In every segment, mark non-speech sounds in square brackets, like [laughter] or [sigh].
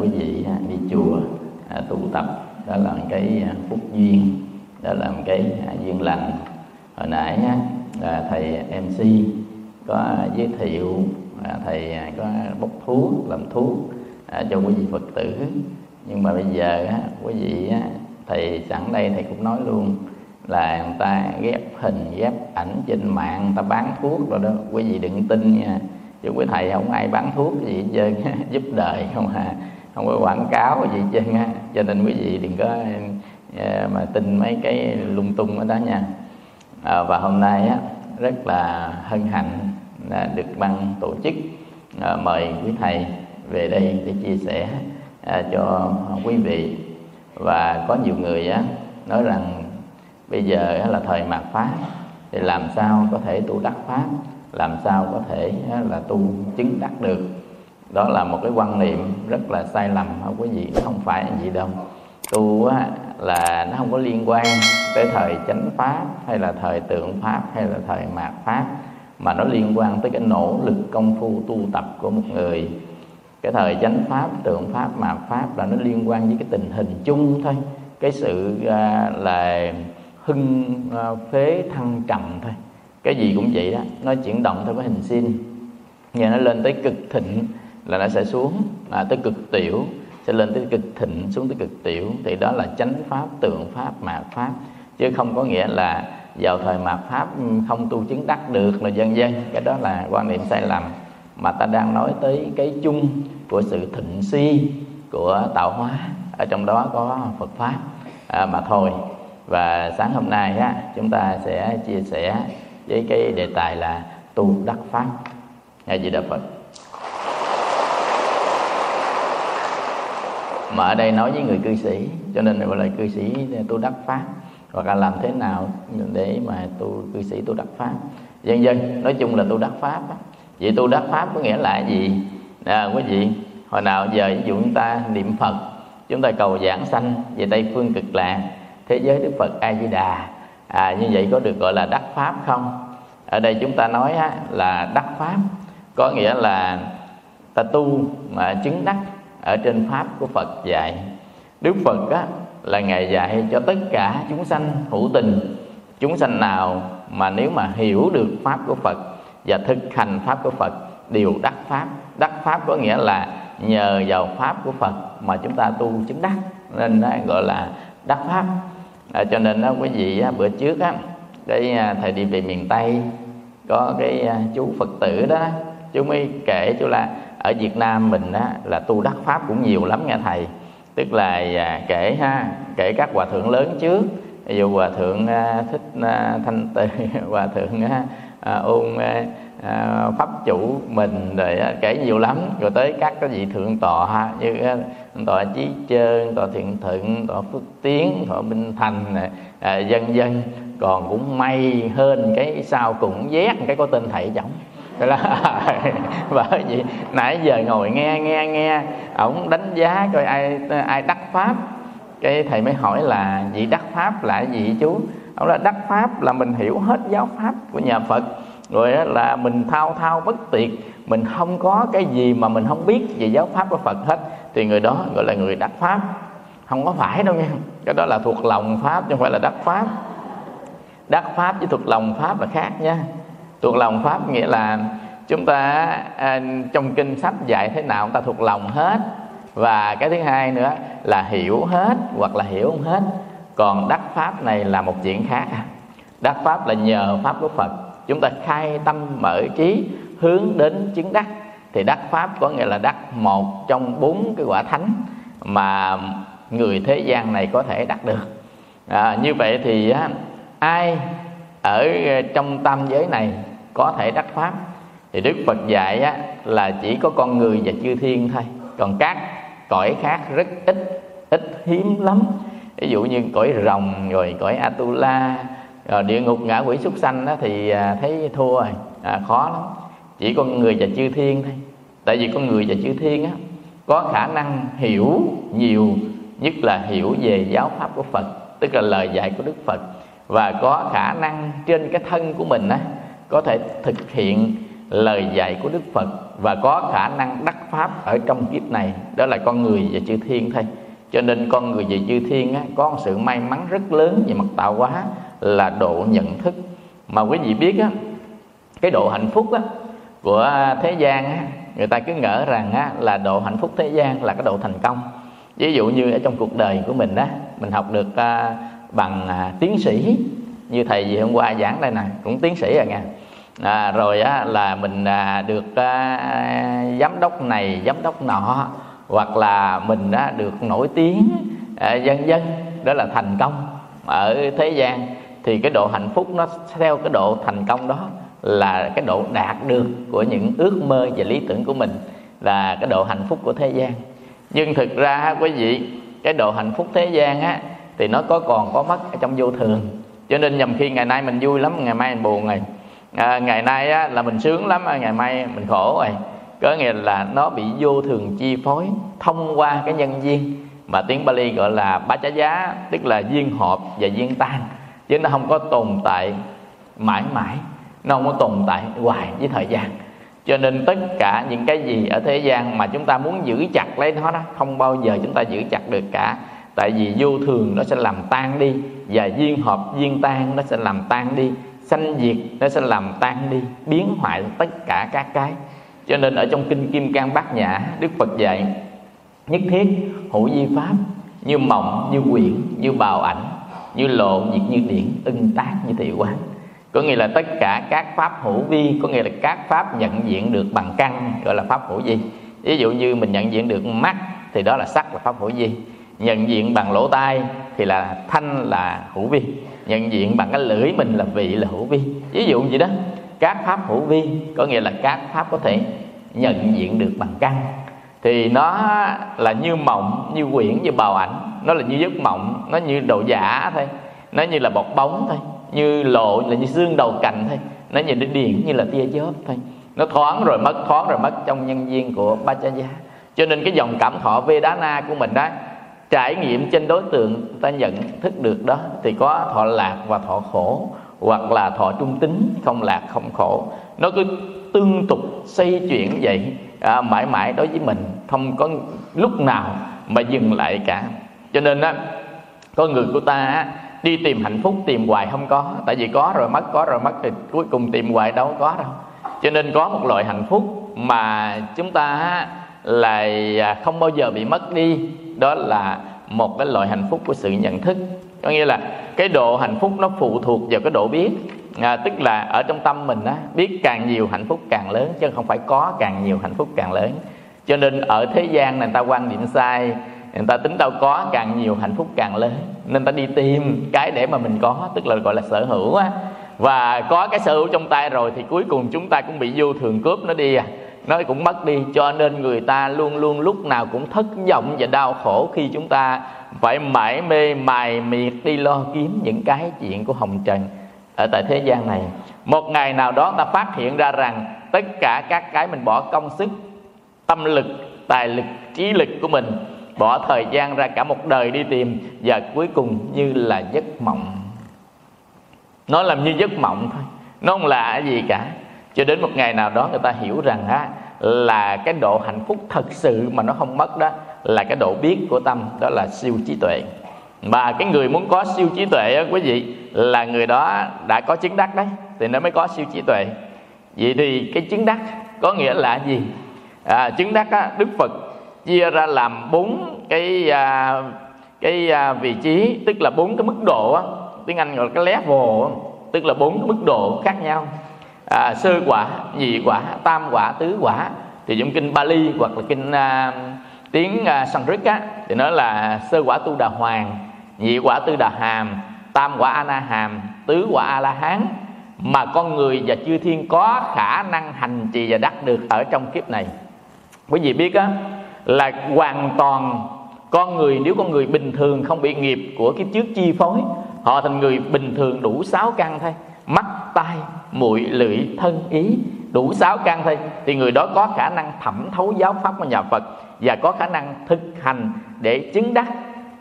quý vị à, đi chùa à, tụ tập. Đó là một cái à, phúc duyên, đó là một cái duyên lành. Hồi nãy là thầy mc có giới thiệu thầy có bốc thuốc, làm thuốc cho quý vị phật tử. Nhưng mà bây giờ quý vị thầy sẵn đây thầy cũng nói luôn là người ta ghép hình, ghép ảnh trên mạng, người ta bán thuốc rồi đó. Quý vị đừng tin nha. Chứ quý thầy không ai bán thuốc gì hết trơn [laughs] giúp đời không à không có quảng cáo gì trên á. Cho nên quý vị đừng có à, mà tin mấy cái lung tung ở đó nha. À, và hôm nay á rất là hân hạnh là được ban tổ chức à, mời quý thầy về đây để chia sẻ à, cho quý vị. Và có nhiều người á nói rằng bây giờ là thời mạt pháp thì làm sao có thể tu đắc pháp? Làm sao có thể là tu chứng đắc được? Đó là một cái quan niệm rất là sai lầm không quý vị nó không phải gì đâu. Tu á, là nó không có liên quan tới thời chánh pháp hay là thời tượng pháp hay là thời mạt pháp mà nó liên quan tới cái nỗ lực công phu tu tập của một người. Cái thời chánh pháp tượng pháp mạt pháp là nó liên quan với cái tình hình chung thôi. Cái sự à, là hưng à, phế thăng trầm thôi. Cái gì cũng vậy đó nó chuyển động theo cái hình sin nhà nó lên tới cực thịnh là nó sẽ xuống à, tới cực tiểu sẽ lên tới cực thịnh xuống tới cực tiểu. Thì đó là chánh pháp tượng pháp mạt pháp. Chứ không có nghĩa là vào thời mạt pháp ừ, không tu chứng đắc được là dân dân cái đó là quan niệm sai lầm. Mà ta đang nói tới cái chung của sự thịnh suy của tạo hóa. Ở trong đó có Phật pháp. À, mà thôi. Và sáng hôm nay á, chúng ta sẽ chia sẻ với cái đề tài là tu đắc pháp. Ngài di đà phật. Mà ở đây nói với người cư sĩ cho nên gọi là cư sĩ tu đắc pháp. Hoặc là làm thế nào để mà tu cư sĩ tu đắc pháp. Dân dân nói chung là tu đắc pháp vậy tu đắc pháp có nghĩa là gì? À, quý vị hồi nào giờ ví dụ chúng ta niệm phật chúng ta cầu giảng sanh về tây phương cực lạc thế giới đức phật a di đà à, như vậy có được gọi là đắc pháp không? Ở đây chúng ta nói á, là đắc pháp. Có nghĩa là ta tu mà chứng đắc ở trên pháp của phật dạy. Đức phật á, là ngài dạy cho tất cả chúng sanh hữu tình. Chúng sanh nào mà nếu mà hiểu được pháp của phật và thực hành pháp của phật đều đắc pháp. Đắc pháp có nghĩa là nhờ vào pháp của phật mà chúng ta tu chứng đắc. Nên đó gọi là đắc pháp. À, cho nên đó quý vị á, bữa trước á cái à, thầy đi về miền tây có cái à, chú phật tử đó chú mới kể chú là ở việt nam mình á, là tu đắc pháp cũng nhiều lắm nghe thầy. Tức là à, kể ha kể các hòa thượng lớn trước. Ví dụ hòa thượng à, thích à, thanh tề [laughs] hòa thượng à, ôn à, pháp chủ mình rồi à, kể nhiều lắm. Rồi tới các cái vị thượng tọa như à, tọa chí trơn tọa thiện thượng tọa phước tiến tọa minh thành này, à, dân dân. Còn cũng may hơn cái sau cũng vét cái có tên thầy là, [laughs] bởi vậy nãy giờ ngồi nghe nghe nghe. Ổng đánh giá coi ai ai đắc pháp. Cái thầy mới hỏi là vị đắc pháp là gì chú? Ông là đắc pháp là mình hiểu hết giáo pháp của nhà phật. Rồi là mình thao thao bất tuyệt mình không có cái gì mà mình không biết về giáo pháp của phật hết. Thì người đó gọi là người đắc pháp. Không có phải đâu nha cái đó là thuộc lòng pháp chứ không phải là đắc pháp. Đắc pháp với thuộc lòng pháp là khác nha thuộc lòng pháp nghĩa là chúng ta à, trong kinh sách dạy thế nào chúng ta thuộc lòng hết. Và cái thứ hai nữa là hiểu hết hoặc là hiểu không hết. Còn đắc pháp này là một chuyện khác. Đắc pháp là nhờ pháp của phật. Chúng ta khai tâm mở trí hướng đến chứng đắc. Thì đắc pháp có nghĩa là đắc một trong bốn cái quả thánh mà người thế gian này có thể đắc được. À, như vậy thì á, ai ở trong tam giới này có thể đắc pháp. Thì đức phật dạy á, là chỉ có con người và chư thiên thôi. Còn các cõi khác rất ít ít hiếm lắm. Ví dụ như cõi rồng rồi cõi atula rồi địa ngục ngã quỷ súc sanh đó thì à, thấy thua rồi. À, khó lắm. Chỉ con người và chư thiên thôi. Tại vì con người và chư thiên á có khả năng hiểu nhiều nhất là hiểu về giáo pháp của phật tức là lời dạy của đức phật. Và có khả năng trên cái thân của mình á có thể thực hiện lời dạy của đức phật và có khả năng đắc pháp ở trong kiếp này. Đó là con người và chư thiên thôi. Cho nên con người và chư thiên á, có một sự may mắn rất lớn về mặt tạo hóa là độ nhận thức. Mà quý vị biết á, cái độ hạnh phúc á, của thế gian á, người ta cứ ngỡ rằng á, là độ hạnh phúc thế gian là cái độ thành công. Ví dụ như ở trong cuộc đời của mình đó mình học được à, bằng à, tiến sĩ. Như thầy gì hôm qua giảng đây nè cũng tiến sĩ rồi nha à, rồi á, là mình à, được à, giám đốc này giám đốc nọ hoặc là mình á, được nổi tiếng à, dân dân đó là thành công ở thế gian. Thì cái độ hạnh phúc nó theo cái độ thành công đó là cái độ đạt được của những ước mơ và lý tưởng của mình là cái độ hạnh phúc của thế gian. Nhưng thực ra quý vị cái độ hạnh phúc thế gian á thì nó có còn có mất ở trong vô thường. Cho nên nhầm khi ngày nay mình vui lắm ngày mai mình buồn rồi à, ngày nay á, là mình sướng lắm ngày mai mình khổ rồi. Có nghĩa là nó bị vô thường chi phối thông qua cái nhân duyên mà tiếng Bali gọi là ba chá giá tức là duyên hợp và duyên tan. Chứ nó không có tồn tại mãi mãi nó không có tồn tại hoài với thời gian. Cho nên tất cả những cái gì ở thế gian mà chúng ta muốn giữ chặt lấy nó đó không bao giờ chúng ta giữ chặt được cả. Tại vì vô thường nó sẽ làm tan đi và duyên hợp duyên tan nó sẽ làm tan đi sanh diệt, nó sẽ làm tan đi, biến hoại tất cả các cái. Cho nên ở trong kinh kim cang bát nhã, đức phật dạy, nhất thiết hữu di pháp, như mộng, như quyển, như bào ảnh, như lộ diệt như điển ưng tác như thị quán. Có nghĩa là tất cả các pháp hữu vi, có nghĩa là các pháp nhận diện được bằng căn, gọi là pháp hữu vi. Ví dụ như mình nhận diện được mắt, thì đó là sắc là pháp hữu vi. Nhận diện bằng lỗ tai thì là thanh là hữu vi, nhận diện bằng cái lưỡi mình là vị là hữu vi. Ví dụ vậy đó, các pháp hữu vi, có nghĩa là các pháp có thể nhận diện được bằng căn. Thì nó là như mộng, như quyển, như bào ảnh. Nó là như giấc mộng, nó như đồ giả thôi. Nó như là bọt bóng thôi, như lộ, là như xương đầu cành thôi. Nó như điện như là tia chớp thôi. Nó thoáng rồi mất, thoáng rồi mất trong nhân viên của ba cha giá cho nên cái dòng cảm thọ Vedana của mình đó trải nghiệm trên đối tượng ta nhận thức được đó thì có thọ lạc và thọ khổ hoặc là thọ trung tính không lạc không khổ. Nó cứ tương tục xây chuyển vậy à, mãi mãi đối với mình không có lúc nào mà dừng lại cả. Cho nên á con người của ta á, đi tìm hạnh phúc tìm hoài không có. Tại vì có rồi mất có rồi mất thì cuối cùng tìm hoài đâu có đâu. Cho nên có một loại hạnh phúc mà chúng ta là không bao giờ bị mất đi đó là một cái loại hạnh phúc của sự nhận thức. Có nghĩa là cái độ hạnh phúc nó phụ thuộc vào cái độ biết. À, tức là ở trong tâm mình á biết càng nhiều hạnh phúc càng lớn chứ không phải có càng nhiều hạnh phúc càng lớn. Cho nên ở thế gian này người ta quan niệm sai người ta tính đâu có càng nhiều hạnh phúc càng lớn. Nên ta đi tìm cái để mà mình có tức là gọi là sở hữu á. Và có cái sở hữu trong tay rồi thì cuối cùng chúng ta cũng bị vô thường cướp nó đi à nó cũng mất đi, cho nên người ta luôn luôn lúc nào cũng thất vọng và đau khổ khi chúng ta phải mãi mê, mài miệt đi lo kiếm những cái chuyện của hồng trần ở tại thế gian này. Một ngày nào đó ta phát hiện ra rằng tất cả các cái mình bỏ công sức, tâm lực, tài lực, trí lực của mình, bỏ thời gian ra cả một đời đi tìm và cuối cùng như là giấc mộng. Nó làm như giấc mộng thôi, nó không là gì cả. Cho đến một ngày nào đó người ta hiểu rằng á là cái độ hạnh phúc thật sự mà nó không mất đó là cái độ biết của tâm đó là siêu trí tuệ. Và cái người muốn có siêu trí tuệ á, quý vị là người đó đã có chứng đắc đấy thì nó mới có siêu trí tuệ. Vậy thì cái chứng đắc có nghĩa là gì? À, chứng đắc á, đức phật chia ra làm bốn cái à, cái à, vị trí tức là bốn cái mức độ á, tiếng anh gọi là cái level á, tức là bốn cái mức độ khác nhau à, sơ quả nhị quả tam quả tứ quả. Thì trong kinh Bali hoặc là kinh à, tiếng à, Sanskrit á thì nó là sơ quả tu đà hoàng nhị quả tư đà hàm tam quả a na hàm tứ quả a la hán. Mà con người và chư thiên có khả năng hành trì và đắc được ở trong kiếp này. Quý vị biết á là hoàn toàn con người nếu con người bình thường không bị nghiệp của kiếp trước chi phối họ thành người bình thường đủ sáu căn thôi mắt tai mũi lưỡi thân ý đủ sáu căn thôi. Thì người đó có khả năng thẩm thấu giáo pháp của nhà Phật và có khả năng thực hành để chứng đắc.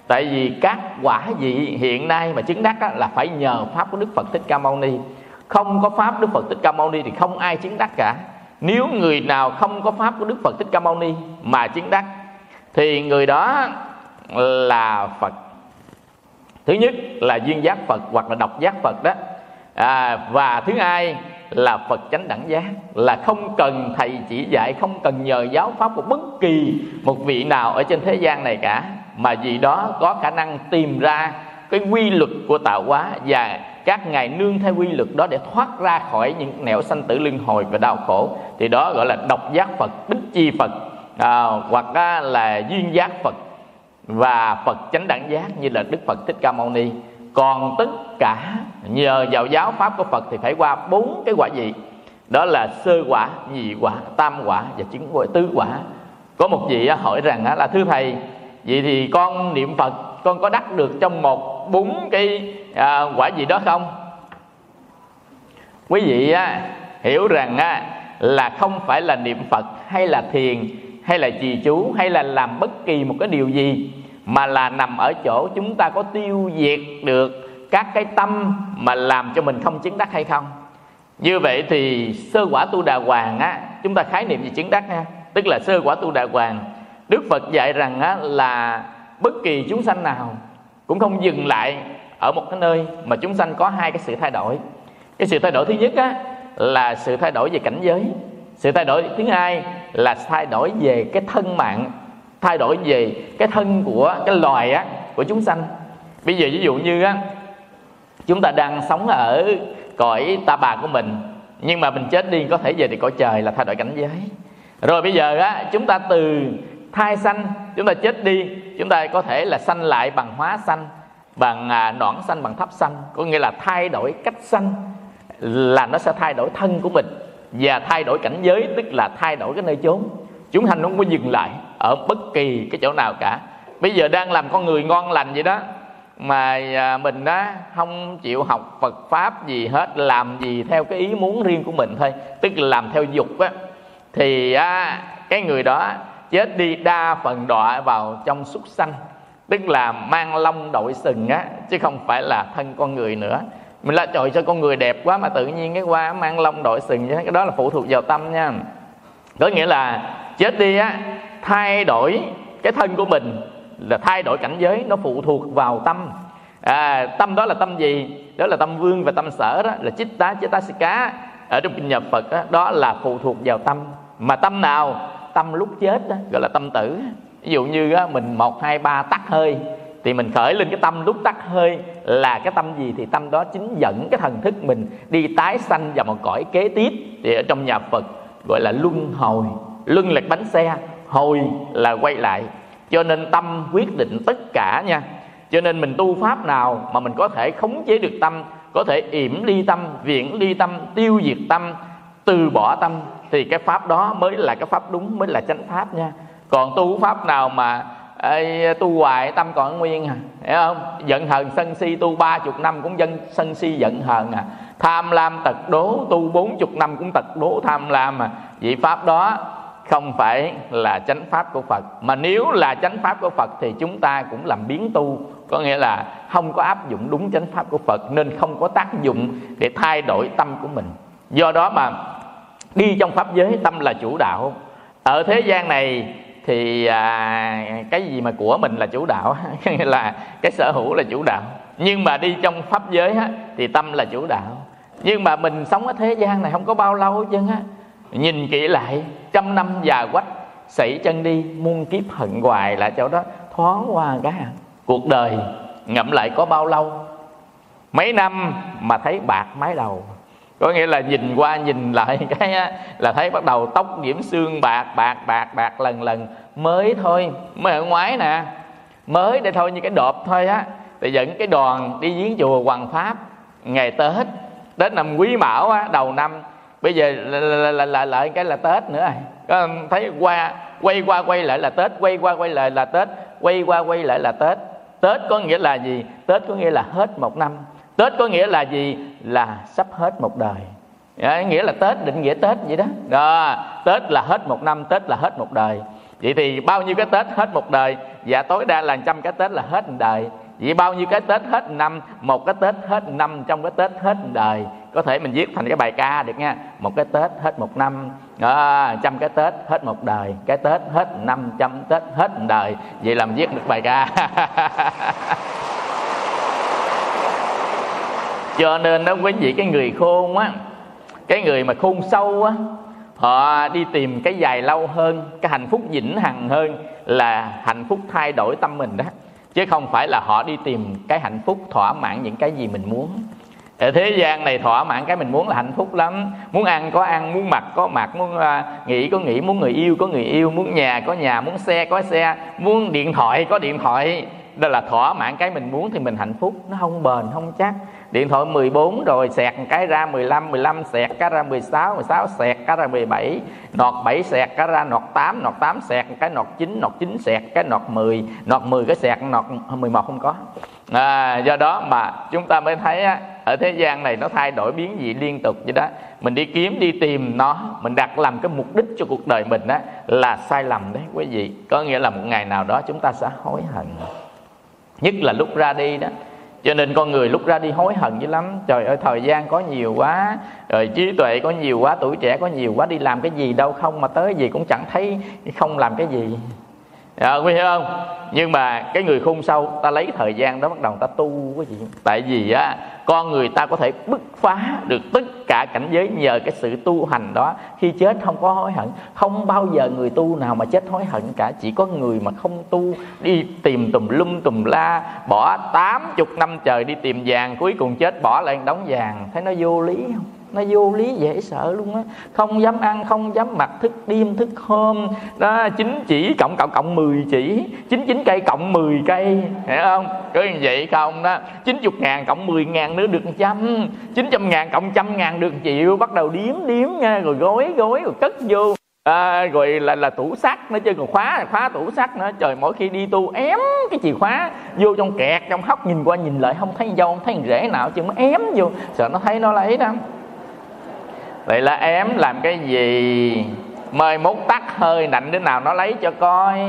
Tại vì các quả vị hiện nay mà chứng đắc á, là phải nhờ pháp của Đức Phật Thích Ca Mâu Ni. Không có pháp Đức Phật Thích Ca Mâu Ni thì không ai chứng đắc cả. Nếu người nào không có pháp của đức phật thích ca mâu ni mà chứng đắc thì người đó là phật. Thứ nhất là duyên giác phật hoặc là độc giác phật đó à, và thứ hai là phật chánh đẳng giác là không cần thầy chỉ dạy không cần nhờ giáo pháp của bất kỳ một vị nào ở trên thế gian này cả mà vì đó có khả năng tìm ra cái quy luật của tạo hóa và các ngài nương theo quy luật đó để thoát ra khỏi những nẻo sanh tử luân hồi và đau khổ. Thì đó gọi là độc giác phật bích chi phật à, hoặc à, là duyên giác phật. Và phật chánh đẳng giác như là đức phật thích ca mâu ni còn tất cả nhờ vào giáo pháp của phật thì phải qua bốn cái quả gì đó là sơ quả nhị quả tam quả và chứng quả tứ quả. Có một vị hỏi rằng là thưa thầy vậy thì con niệm phật con có đắc được trong một bốn cái à, quả gì đó không? Quý vị á, hiểu rằng á, là không phải là niệm phật hay là thiền hay là trì chú hay là làm bất kỳ một cái điều gì mà là nằm ở chỗ chúng ta có tiêu diệt được các cái tâm mà làm cho mình không chứng đắc hay không? Như vậy thì sơ quả tu đà hoàng á, chúng ta khái niệm gì chứng đắc ha, tức là sơ quả tu đà hoàng, đức phật dạy rằng á, là bất kỳ chúng sanh nào cũng không dừng lại ở một cái nơi mà chúng sanh có hai cái sự thay đổi. Cái sự thay đổi thứ nhất á, là sự thay đổi về cảnh giới. Sự thay đổi thứ hai là thay đổi về cái thân mạng thay đổi về cái thân của cái loài á của chúng sanh. Bây giờ ví dụ như á chúng ta đang sống ở cõi ta bà của mình nhưng mà mình chết đi có thể về thì cõi trời là thay đổi cảnh giới. Rồi bây giờ á chúng ta từ thai sanh chúng ta chết đi chúng ta có thể là sanh lại bằng hóa sanh bằng à, nõn sanh bằng thấp sanh có nghĩa là thay đổi cách sanh là nó sẽ thay đổi thân của mình và thay đổi cảnh giới tức là thay đổi cái nơi chốn. Chúng sanh không có dừng lại ở bất kỳ cái chỗ nào cả. Bây giờ đang làm con người ngon lành vậy đó, mà à, mình đó không chịu học Phật pháp gì hết, làm gì theo cái ý muốn riêng của mình thôi, tức là làm theo dục á. Thì á cái người đó chết đi đa phần đọa vào trong súc sanh, tức là mang lông đội sừng á, chứ không phải là thân con người nữa. Mình là trời cho con người đẹp quá mà tự nhiên cái qua mang lông đội sừng chứ cái đó là phụ thuộc vào tâm nha. Có nghĩa là chết đi á thay đổi cái thân của mình là thay đổi cảnh giới nó phụ thuộc vào tâm. À, tâm đó là tâm gì? Đó là tâm vương và tâm sở đó là chích tá chích tá cá. Ở trong kinh nhập phật đó, đó là phụ thuộc vào tâm. Mà tâm nào? Tâm lúc chết đó, gọi là tâm tử. Ví dụ như á, mình một hai ba tắt hơi thì mình khởi lên cái tâm lúc tắt hơi là cái tâm gì? Thì tâm đó chính dẫn cái thần thức mình đi tái sanh vào một cõi kế tiếp. Thì ở trong nhà Phật gọi là luân hồi luân là bánh xe hồi là quay lại. Cho nên tâm quyết định tất cả nha. Cho nên mình tu pháp nào mà mình có thể khống chế được tâm có thể yểm ly tâm viễn ly tâm tiêu diệt tâm từ bỏ tâm thì cái pháp đó mới là cái pháp đúng mới là chánh pháp nha. Còn tu pháp nào mà ê, tu hoài tâm còn nguyên à? Hiểu không? Giận hờn sân si tu ba chục năm cũng dân sân si giận hờn à. Tham lam tật đố tu bốn chục năm cũng tật đố tham lam à. Vị pháp đó không phải là chánh pháp của Phật mà nếu là chánh pháp của Phật thì chúng ta cũng làm biến tu. Có nghĩa là không có áp dụng đúng chánh pháp của Phật nên không có tác dụng để thay đổi tâm của mình. Do đó mà đi trong pháp giới tâm là chủ đạo. Ở thế gian này thì à, cái gì mà của mình là chủ đạo? [laughs] Là cái sở hữu là chủ đạo. Nhưng mà đi trong pháp giới á, thì tâm là chủ đạo. Nhưng mà mình sống ở thế gian này không có bao lâu hết trơn á. Nhìn kỹ lại trăm năm già quách sảy chân đi muôn kiếp hận hoài là chỗ đó. Thoáng qua cái à. cuộc đời ngậm lại có bao lâu? Mấy năm mà thấy bạc mái đầu. Có nghĩa là nhìn qua nhìn lại [laughs] cái á, là thấy bắt đầu tóc nhiễm xương bạc bạc bạc bạc lần lần. Mới thôi mới ở ngoái nè. Mới đây thôi như cái đột thôi á. Thì dẫn cái đoàn đi viếng chùa Hoàng Pháp. Ngày Tết Tết năm Quý Mão á, đầu năm bây giờ lại lại lại cái là Tết nữa à. rồi thấy qua quay qua quay lại là Tết quay qua quay lại là Tết quay qua quay lại là Tết. Tết có nghĩa là gì? Tết có nghĩa là hết một năm. Tết có nghĩa là gì? Là sắp hết một đời. À, nghĩa là Tết định nghĩa Tết vậy đó. Đó Tết là hết một năm Tết là hết một đời. Vậy thì bao nhiêu cái Tết hết một đời? Và tối đa là trăm cái Tết là hết một đời. Vậy bao nhiêu cái Tết hết năm? Một cái Tết hết năm trong cái Tết hết đời có thể mình viết thành cái bài ca được nha. Một cái tết hết một năm. À, trăm cái tết hết một đời. Cái tết hết năm trăm tết hết một đời. Vậy làm viết được bài ca. [laughs] Cho nên đó quý vị cái người khôn á cái người mà khôn sâu á họ đi tìm cái dài lâu hơn cái hạnh phúc vĩnh hằng hơn là hạnh phúc thay đổi tâm mình đó. Chứ không phải là họ đi tìm cái hạnh phúc thỏa mãn những cái gì mình muốn ở thế gian này thỏa mãn cái mình muốn là hạnh phúc lắm. Muốn ăn có ăn muốn mặc có mặc muốn uh, nghỉ có nghỉ muốn người yêu có người yêu muốn nhà có nhà muốn xe có xe muốn điện thoại có điện thoại. Đó là thỏa mãn cái mình muốn thì mình hạnh phúc. Nó không bền không chắc. Điện thoại 14 rồi sẹt cái ra 15 15 sẹt cái ra 16 16 sẹt cái ra 17 nọt 7 sẹt cái ra nọt 8 nọt 8 sẹt cái nọt 9 nọt 9 sẹt cái nọt 10 nọt 10 cái sẹt nọt 11 không có. À, do đó mà chúng ta mới thấy á, ở thế gian này nó thay đổi biến dị liên tục vậy đó. Mình đi kiếm đi tìm nó mình đặt làm cái mục đích cho cuộc đời mình á là sai lầm đấy quý vị. Có nghĩa là một ngày nào đó chúng ta sẽ hối hận. Nhất là lúc ra đi đó. Cho nên con người lúc ra đi hối hận dữ lắm. Trời ơi thời gian có nhiều quá rồi trí tuệ có nhiều quá tuổi trẻ có nhiều quá đi làm cái gì đâu không mà tới gì cũng chẳng thấy không làm cái gì. À, quý hiểu không? Nhưng mà cái người khôn sâu ta lấy thời gian đó bắt đầu ta tu cái gì tại vì á con người ta có thể bứt phá được tất cả cảnh giới nhờ cái sự tu hành đó. Khi chết không có hối hận, không bao giờ người tu nào mà chết hối hận cả. Chỉ có người mà không tu, đi tìm tùm lum tùm la, bỏ tám chục năm trời đi tìm vàng, cuối cùng chết bỏ lại đống vàng. Thấy nó vô lý không? Nó vô lý dễ sợ luôn á. Không dám ăn không dám mặc thức đêm thức hôm. Đó chín chỉ cộng cộng cộng 10 chỉ. Chín chín cây cộng 10 cây. Hiểu không? Cứ như vậy không đó? Chín chục ngàn cộng 10 ngàn nữa được trăm chín trăm ngàn cộng trăm ngàn được triệu bắt đầu điếm điếm nha. Rồi gối gối rồi cất vô. À, rồi là là tủ sắt nó chơi còn khóa khóa tủ sắt nữa. Trời mỗi khi đi tu ém cái chìa khóa vô trong kẹt trong hốc nhìn qua nhìn lại không thấy dâu không thấy rễ nào chứ nó ém vô. Sợ nó thấy nó lấy đó vậy là em làm cái gì? Mời mốt tắt hơi nạnh đến nào nó lấy cho coi.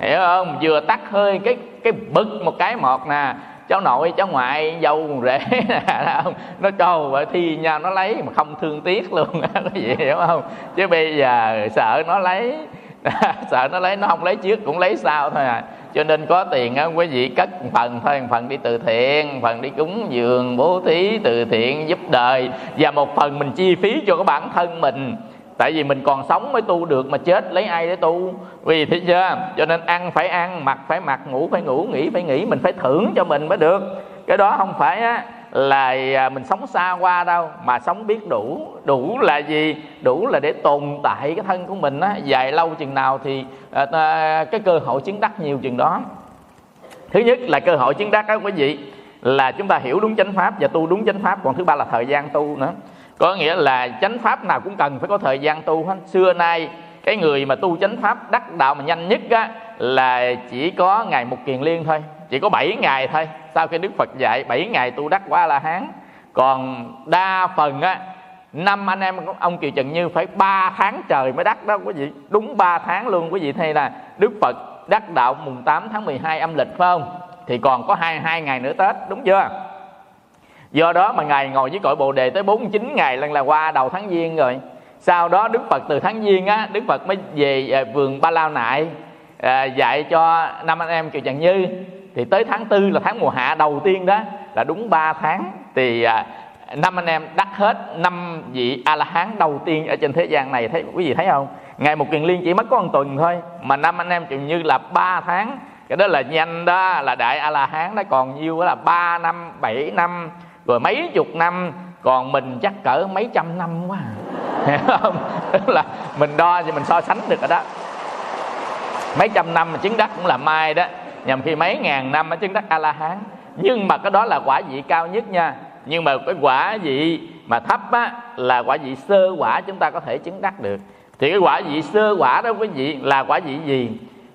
Hiểu không? Vừa tắt hơi cái cái bực một cái một nè. Cháu nội, cháu ngoại, dâu con rể [laughs] không? Nó trâu và thi nhau nó lấy mà không thương tiếc luôn. [laughs] Cái gì hiểu không? Chứ bây giờ sợ nó lấy. [laughs] Sợ nó lấy, nó không lấy trước, cũng lấy sau thôi à cho nên có tiền á, quý vị cất một phần thôi, một phần đi từ thiện, một phần đi cúng dường, bố thí từ thiện, giúp đời. Và một phần mình chi phí cho cái bản thân mình. Tại vì mình còn sống mới tu được mà chết, lấy ai để tu? Vì thế chưa? Cho nên ăn phải ăn, mặc phải mặc, ngủ phải ngủ, nghỉ phải nghỉ, mình phải thưởng cho mình mới được. Cái đó không phải á là à, mình sống xa qua đâu mà sống biết đủ đủ là gì? Đủ là để tồn tại cái thân của mình á. Dài lâu chừng nào thì à, cái cơ hội chứng đắc nhiều chừng đó. Thứ nhất là cơ hội chứng đắc đó quý vị là chúng ta hiểu đúng chánh pháp và tu đúng chánh pháp. Còn thứ ba là thời gian tu nữa. Có nghĩa là chánh pháp nào cũng cần phải có thời gian tu hết. Xưa nay cái người mà tu chánh pháp đắc đạo mà nhanh nhất á là chỉ có ngày một kiền liên thôi, chỉ có 7 ngày thôi. Sau khi đức phật dạy 7 ngày tu đắc quả la hán. Còn đa phần á, năm anh em ông kiều trần như phải 3 tháng trời mới đắc đó, quý vị. Đúng 3 tháng luôn, quý vị thấy là đức phật đắc đạo mùng 8 tháng 12 âm lịch, phải không? Thì còn có hai hai ngày nữa tết, đúng chưa? Do đó mà ngài ngồi với cội bồ đề tới 49 ngày lần là qua đầu tháng giêng rồi. Sau đó đức phật từ tháng giêng á, đức phật mới về à, vườn ba lao nại à, dạy cho năm anh em kiều trần như. Thì tới tháng tư là tháng mùa hạ đầu tiên đó là đúng 3 tháng. Thì à, năm anh em đắc hết năm vị a la hán đầu tiên ở trên thế gian này. Thấy quý vị thấy không? Ngày một kiền liên chỉ mất có một tuần thôi mà năm anh em chừng như là 3 tháng. Cái đó là nhanh đó là đại a la hán đó. Còn nhiêu đó là 3 năm 7 năm rồi mấy chục năm. Còn mình chắc cỡ mấy trăm năm quá à. [laughs] hiểu không? Tức là mình đo thì mình so sánh được rồi đó mấy trăm năm mà chứng đắc cũng là mai đó. Nhằm khi mấy ngàn năm mà chứng đắc a la hán nhưng mà cái đó là quả vị cao nhất nha. Nhưng mà cái quả vị mà thấp á là quả vị sơ quả chúng ta có thể chứng đắc được. Thì cái quả vị sơ quả đó quý vị là quả vị gì?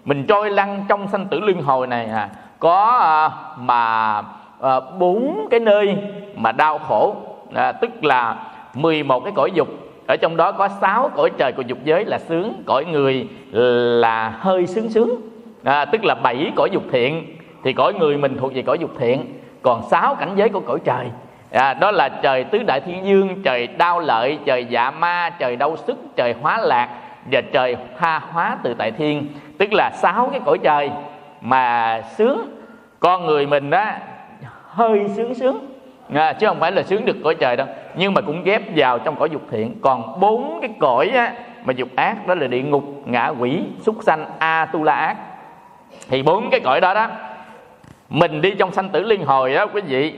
Mình trôi lăn trong sanh tử luân hồi này à. Có à, mà à, bốn cái nơi mà đau khổ. À, tức là 11 cái cõi dục ở trong đó có sáu cõi trời của dục giới là sướng cõi người là hơi sướng sướng. À, tức là bảy cõi dục thiện. Thì cõi người mình thuộc về cõi dục thiện. Còn sáu cảnh giới của cõi trời. À, đó là trời tứ đại thiên dương trời đau lợi trời dạ ma trời đau sức trời hóa lạc và trời tha hóa từ tại thiên. Tức là sáu cái cõi trời mà sướng. Con người mình đó hơi sướng sướng à, chứ không phải là sướng được cõi trời đâu. Nhưng mà cũng ghép vào trong cõi dục thiện. Còn bốn cái cõi á, mà dục ác đó là địa ngục ngạ quỷ súc sanh a tu la ác. Thì bốn cái cõi đó đó mình đi trong sanh tử liên hồi đó quý vị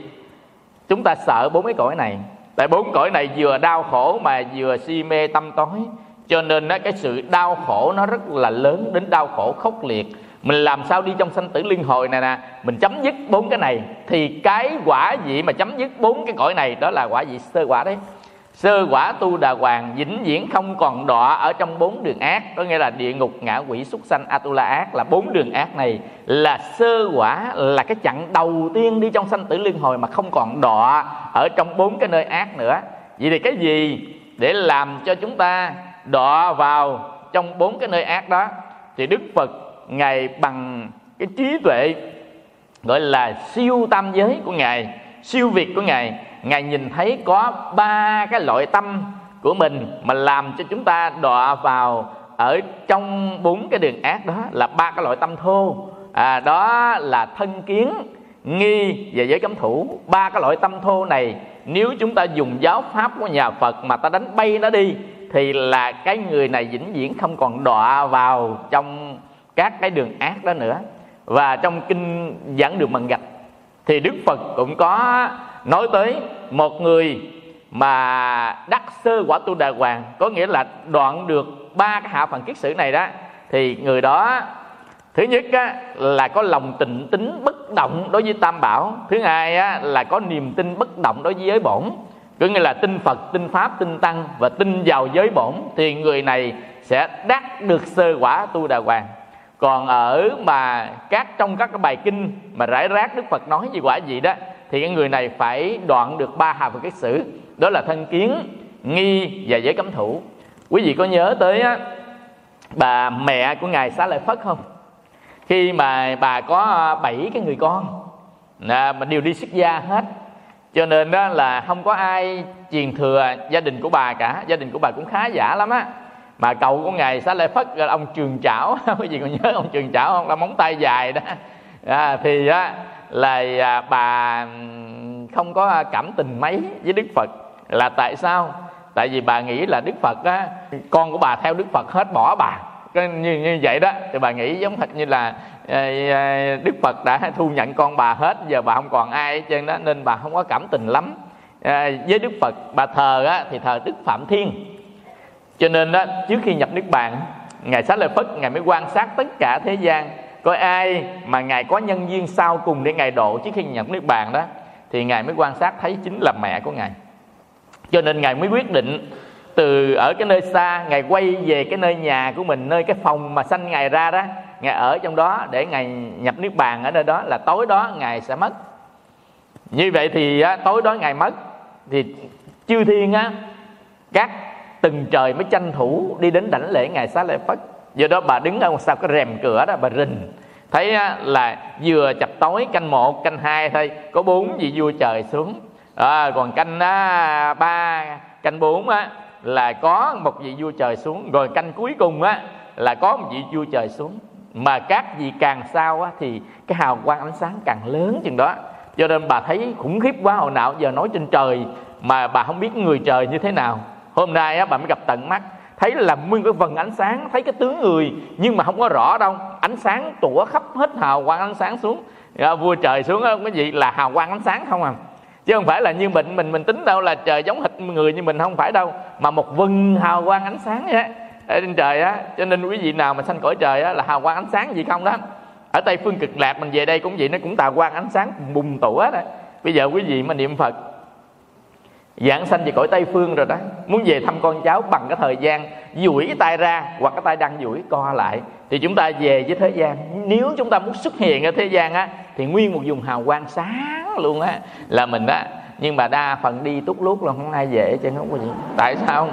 chúng ta sợ bốn cái cõi này. Tại bốn cõi này vừa đau khổ mà vừa si mê tâm tối. Cho nên đó, cái sự đau khổ nó rất là lớn đến đau khổ khốc liệt mình làm sao đi trong sanh tử liên hồi này nè. Mình chấm dứt bốn cái này. Thì cái quả vị mà chấm dứt bốn cái cõi này, đó là quả vị sơ quả đấy. Sơ quả tu đà hoàng, vĩnh viễn không còn đọa ở trong bốn đường ác. Có nghĩa là địa ngục, ngã quỷ, súc sanh, atula ác là bốn đường ác này. Là sơ quả là cái chặng đầu tiên đi trong sanh tử liên hồi mà không còn đọa ở trong bốn cái nơi ác nữa. Vậy thì cái gì để làm cho chúng ta đọa vào trong bốn cái nơi ác đó? Thì đức phật ngài bằng cái trí tuệ gọi là siêu tam giới của ngài siêu việt của ngài. Ngài nhìn thấy có ba cái loại tâm của mình mà làm cho chúng ta đọa vào ở trong bốn cái đường ác đó là ba cái loại tâm thô. À, đó là thân kiến nghi và giới cấm thủ. Ba cái loại tâm thô này nếu chúng ta dùng giáo pháp của nhà phật mà ta đánh bay nó đi thì là cái người này vĩnh viễn không còn đọa vào trong các cái đường ác đó nữa. Và trong kinh giảng đường bằng gạch thì đức phật cũng có nói tới một người mà đắc sơ quả tu đà hoàng có nghĩa là đoạn được ba cái hạ phần kiết sử này đó thì người đó thứ nhất á, là có lòng tịnh tính bất động đối với tam bảo thứ hai á, là có niềm tin bất động đối với giới bổn có nghĩa là tin phật tin pháp tin tăng và tin vào giới bổn thì người này sẽ đắc được sơ quả tu đà hoàng còn ở mà các trong các cái bài kinh mà rải rác đức phật nói gì quả gì đó thì cái người này phải đoạn được ba hà phật kiết sử. Đó là thân kiến nghi và giới cấm thủ. Quý vị có nhớ tới á, bà mẹ của ngài xá lợi phất không? Khi mà bà có bảy cái người con à, mà đều đi xuất gia hết. Cho nên đó là không có ai truyền thừa gia đình của bà cả gia đình của bà cũng khá giả lắm á mà cậu của ngài xá lợi phất là ông trường chảo. [laughs] Quý vị còn nhớ ông trường chảo không? Là móng tay dài đó. À, thì á là à, bà không có cảm tình mấy với đức phật. Là tại sao? Tại vì bà nghĩ là đức phật á con của bà theo đức phật hết bỏ bà. Cái như, như vậy đó. Thì bà nghĩ giống thật như là à, à, đức phật đã thu nhận con bà hết. Giờ bà không còn ai hết trơn đó. Nên bà không có cảm tình lắm à, với đức phật. Bà thờ á, thì thờ đức phạm thiên cho nên đó trước khi nhập nước bàn ngài xá lợi phất ngài mới quan sát tất cả thế gian coi ai mà ngài có nhân duyên sau cùng để ngài độ trước khi nhập nước bàn đó thì ngài mới quan sát thấy chính là mẹ của ngài. Cho nên ngài mới quyết định từ ở cái nơi xa ngài quay về cái nơi nhà của mình nơi cái phòng mà sanh ngài ra đó ngài ở trong đó để ngài nhập nước bàn ở nơi đó là tối đó ngài sẽ mất. Như vậy thì á, tối đó ngài mất thì chư thiên á các từng trời mới tranh thủ đi đến đảnh lễ ngài xá lợi phất. Do đó bà đứng ở sau cái rèm cửa đó bà rình. Thấy là vừa chập tối canh một canh hai thôi có bốn vị vua trời xuống. À, còn canh ba canh bốn á là có một vị vua trời xuống. Rồi canh cuối cùng á là có một vị vua trời xuống. Mà các vị càng sao á thì cái hào quang ánh sáng càng lớn chừng đó. Cho nên bà thấy khủng khiếp quá hồi nào giờ nói trên trời mà bà không biết người trời như thế nào hôm nay á bà mới gặp tận mắt. Thấy là nguyên cái vần ánh sáng thấy cái tướng người nhưng mà không có rõ đâu. Ánh sáng tủa khắp hết hào quang ánh sáng xuống. À, vua trời xuống á cái gì là hào quang ánh sáng không à. Chứ không phải là như mình mình mình tính đâu là trời giống thịt người như mình không phải đâu. Mà một vần hào quang ánh sáng á. Ở trên trời á cho nên quý vị nào mà sanh cõi trời á là hào quang ánh sáng gì không đó. Ở tây phương cực lạc mình về đây cũng vậy nó cũng tà quang ánh sáng bùng tủa đó. Bây giờ quý vị mà niệm phật Giảng sanh về cõi Tây Phương rồi đó. Muốn về thăm con cháu bằng cái thời gian duỗi cái tay ra Hoặc cái tay đang duỗi co lại, Thì chúng ta về với thế gian. Nếu chúng ta muốn xuất hiện ở thế gian á, Thì nguyên một vùng hào quang sáng luôn á, Là mình á. Nhưng mà đa phần đi tút lút là không ai về chứ không có gì. Tại sao không?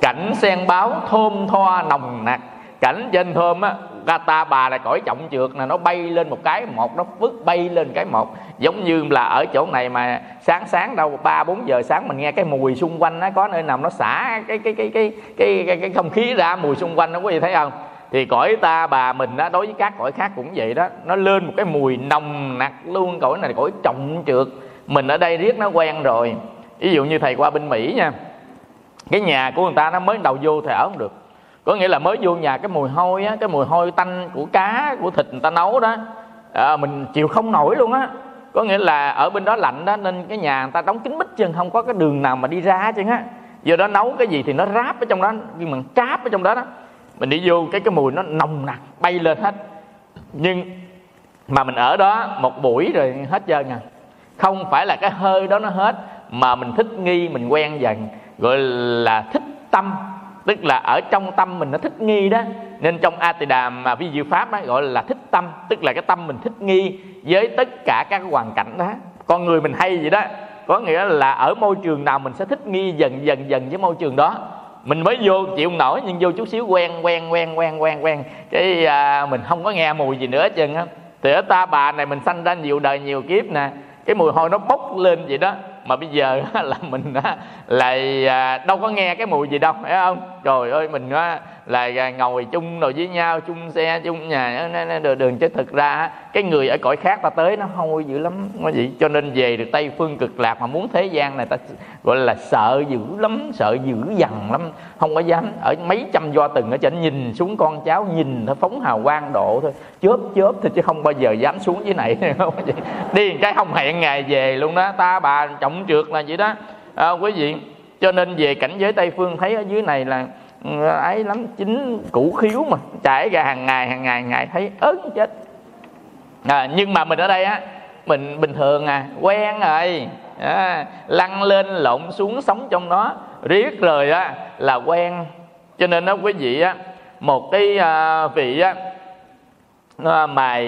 Cảnh sen báo thơm thoa nồng nặc. Cảnh trên thơm á Gata bà là cõi trọng trượt là nó bay lên một cái một Nó vứt bay lên cái một. Giống như là ở chỗ này mà sáng sáng đâu ba bốn giờ sáng mình nghe cái mùi xung quanh nó có nơi nào nó xả cái cái cái cái cái cái, cái không khí ra mùi xung quanh nó có gì thấy không? Thì cõi ta bà mình đó đối với các cõi khác cũng vậy đó nó lên một cái mùi nồng nặc luôn. Cõi này cõi trọng trượt mình ở đây riết nó quen rồi. Ví dụ như thầy qua bên mỹ nha cái nhà của người ta nó mới đầu vô thì ở không được có nghĩa là mới vô nhà cái mùi hôi á cái mùi hôi tanh của cá của thịt người ta nấu đó. À, mình chịu không nổi luôn á. Có nghĩa là ở bên đó lạnh đó nên cái nhà người ta đóng kín mít chân không có cái đường nào mà đi ra chứ á. Giờ đó nấu cái gì thì nó ráp ở trong đó nhưng mà tráp ở trong đó đó. Mình đi vô cái cái mùi nó nồng nặc bay lên hết. Nhưng mà mình ở đó một buổi rồi hết trơn à. Không phải là cái hơi đó nó hết mà mình thích nghi mình quen dần. Gọi là thích tâm tức là ở trong tâm mình nó thích nghi đó. Nên trong a tỳ đàm mà vi diệu pháp đó, gọi là thích tâm. Tức là cái tâm mình thích nghi với tất cả các hoàn cảnh đó. Con người mình hay vậy đó. Có nghĩa là ở môi trường nào mình sẽ thích nghi dần dần dần với môi trường đó. Mình mới vô chịu nổi nhưng vô chút xíu quen quen quen quen quen quen. Cái à, mình không có nghe mùi gì nữa chừng á. Thì ở ta bà này mình sanh ra nhiều đời nhiều kiếp nè. Cái mùi hôi nó bốc lên vậy đó mà bây giờ là mình lại à, đâu có nghe cái mùi gì đâu phải không? Trời ơi mình là ngồi chung rồi với nhau chung xe chung nhà đường, đường chứ thực ra cái người ở cõi khác ta tới nó hôi dữ lắm nó vậy cho nên về được tây phương cực lạc mà muốn thế gian này ta gọi là sợ dữ lắm sợ dữ dằn lắm. Không có dám ở mấy trăm do từng ở trên nhìn xuống con cháu nhìn nó phóng hào quang độ thôi. Chớp chớp thôi chứ không bao giờ dám xuống dưới này. [laughs] Đi cái không hẹn ngày về luôn đó. Ta bà trọng trượt là vậy đó. À, quý vị cho nên về cảnh giới tây phương thấy ở dưới này là ừ, ấy lắm chính củ khiếu mà trải ra hàng ngày hàng ngày hàng ngày thấy ớn chết. À, nhưng mà mình ở đây á mình bình thường à quen rồi. À, lăn lên lộn xuống sống trong nó. Riết rồi á là quen. Cho nên đó quý vị á một cái à, vị á à, mà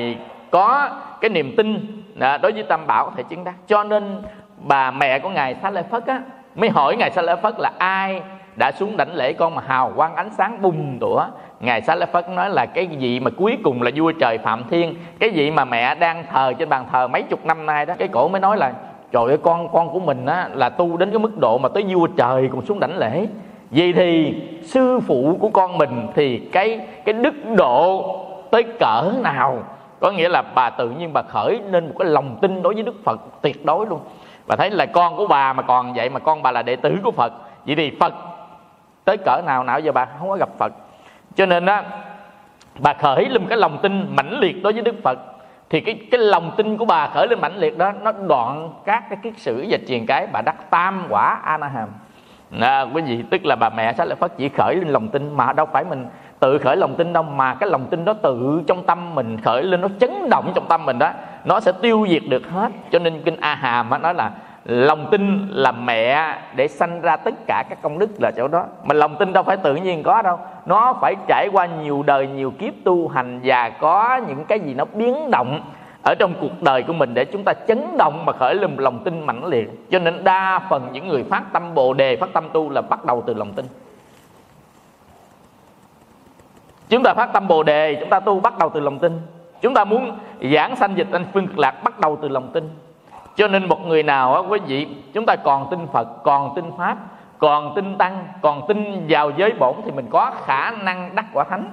có cái niềm tin à, đối với tam bảo có thể chứng đắc. Cho nên bà mẹ của ngài xá lợi phất á mới hỏi ngài Sa La phất là ai đã xuống đảnh lễ con mà hào quang ánh sáng bùng tủa? Ngài Sa lợi phất nói là cái gì mà cuối cùng là vua trời phạm thiên, cái gì mà mẹ đang thờ trên bàn thờ mấy chục năm nay đó. Cái cổ mới nói là, trời ơi, con con của mình á, là tu đến cái mức độ mà tới vua trời cũng xuống đảnh lễ. Vì thì sư phụ của con mình thì cái cái đức độ tới cỡ nào? Có nghĩa là bà tự nhiên bà khởi nên một cái lòng tin đối với đức phật tuyệt đối luôn bà thấy là con của bà mà còn vậy mà con bà là đệ tử của phật. Vậy thì phật tới cỡ nào nào giờ bà không có gặp phật. Cho nên á bà khởi lên cái lòng tin mãnh liệt đối với đức phật. Thì cái cái lòng tin của bà khởi lên mãnh liệt đó nó đoạn các cái kiết sử và truyền cái bà đắc tam quả a hàm à, quý vị tức là bà mẹ sách lại phát chỉ khởi lên lòng tin mà đâu phải mình tự khởi lòng tin đâu mà cái lòng tin đó tự trong tâm mình khởi lên nó chấn động trong tâm mình đó nó sẽ tiêu diệt được hết. Cho nên kinh a hàm nói là lòng tin là mẹ để sanh ra tất cả các công đức là chỗ đó. Mà lòng tin đâu phải tự nhiên có đâu. Nó phải trải qua nhiều đời, nhiều kiếp tu hành và có những cái gì nó biến động ở trong cuộc đời của mình để chúng ta chấn động mà khởi lên lòng tin mãnh liệt. Cho nên đa phần những người phát tâm bồ đề, phát tâm tu là bắt đầu từ lòng tin. Chúng ta phát tâm bồ đề, chúng ta tu bắt đầu từ lòng tin chúng ta muốn giảng sanh dịch anh phương cực lạc bắt đầu từ lòng tin. Cho nên một người nào á quý vị chúng ta còn tin phật còn tin pháp còn tin tăng còn tin vào giới bổn thì mình có khả năng đắc quả thánh.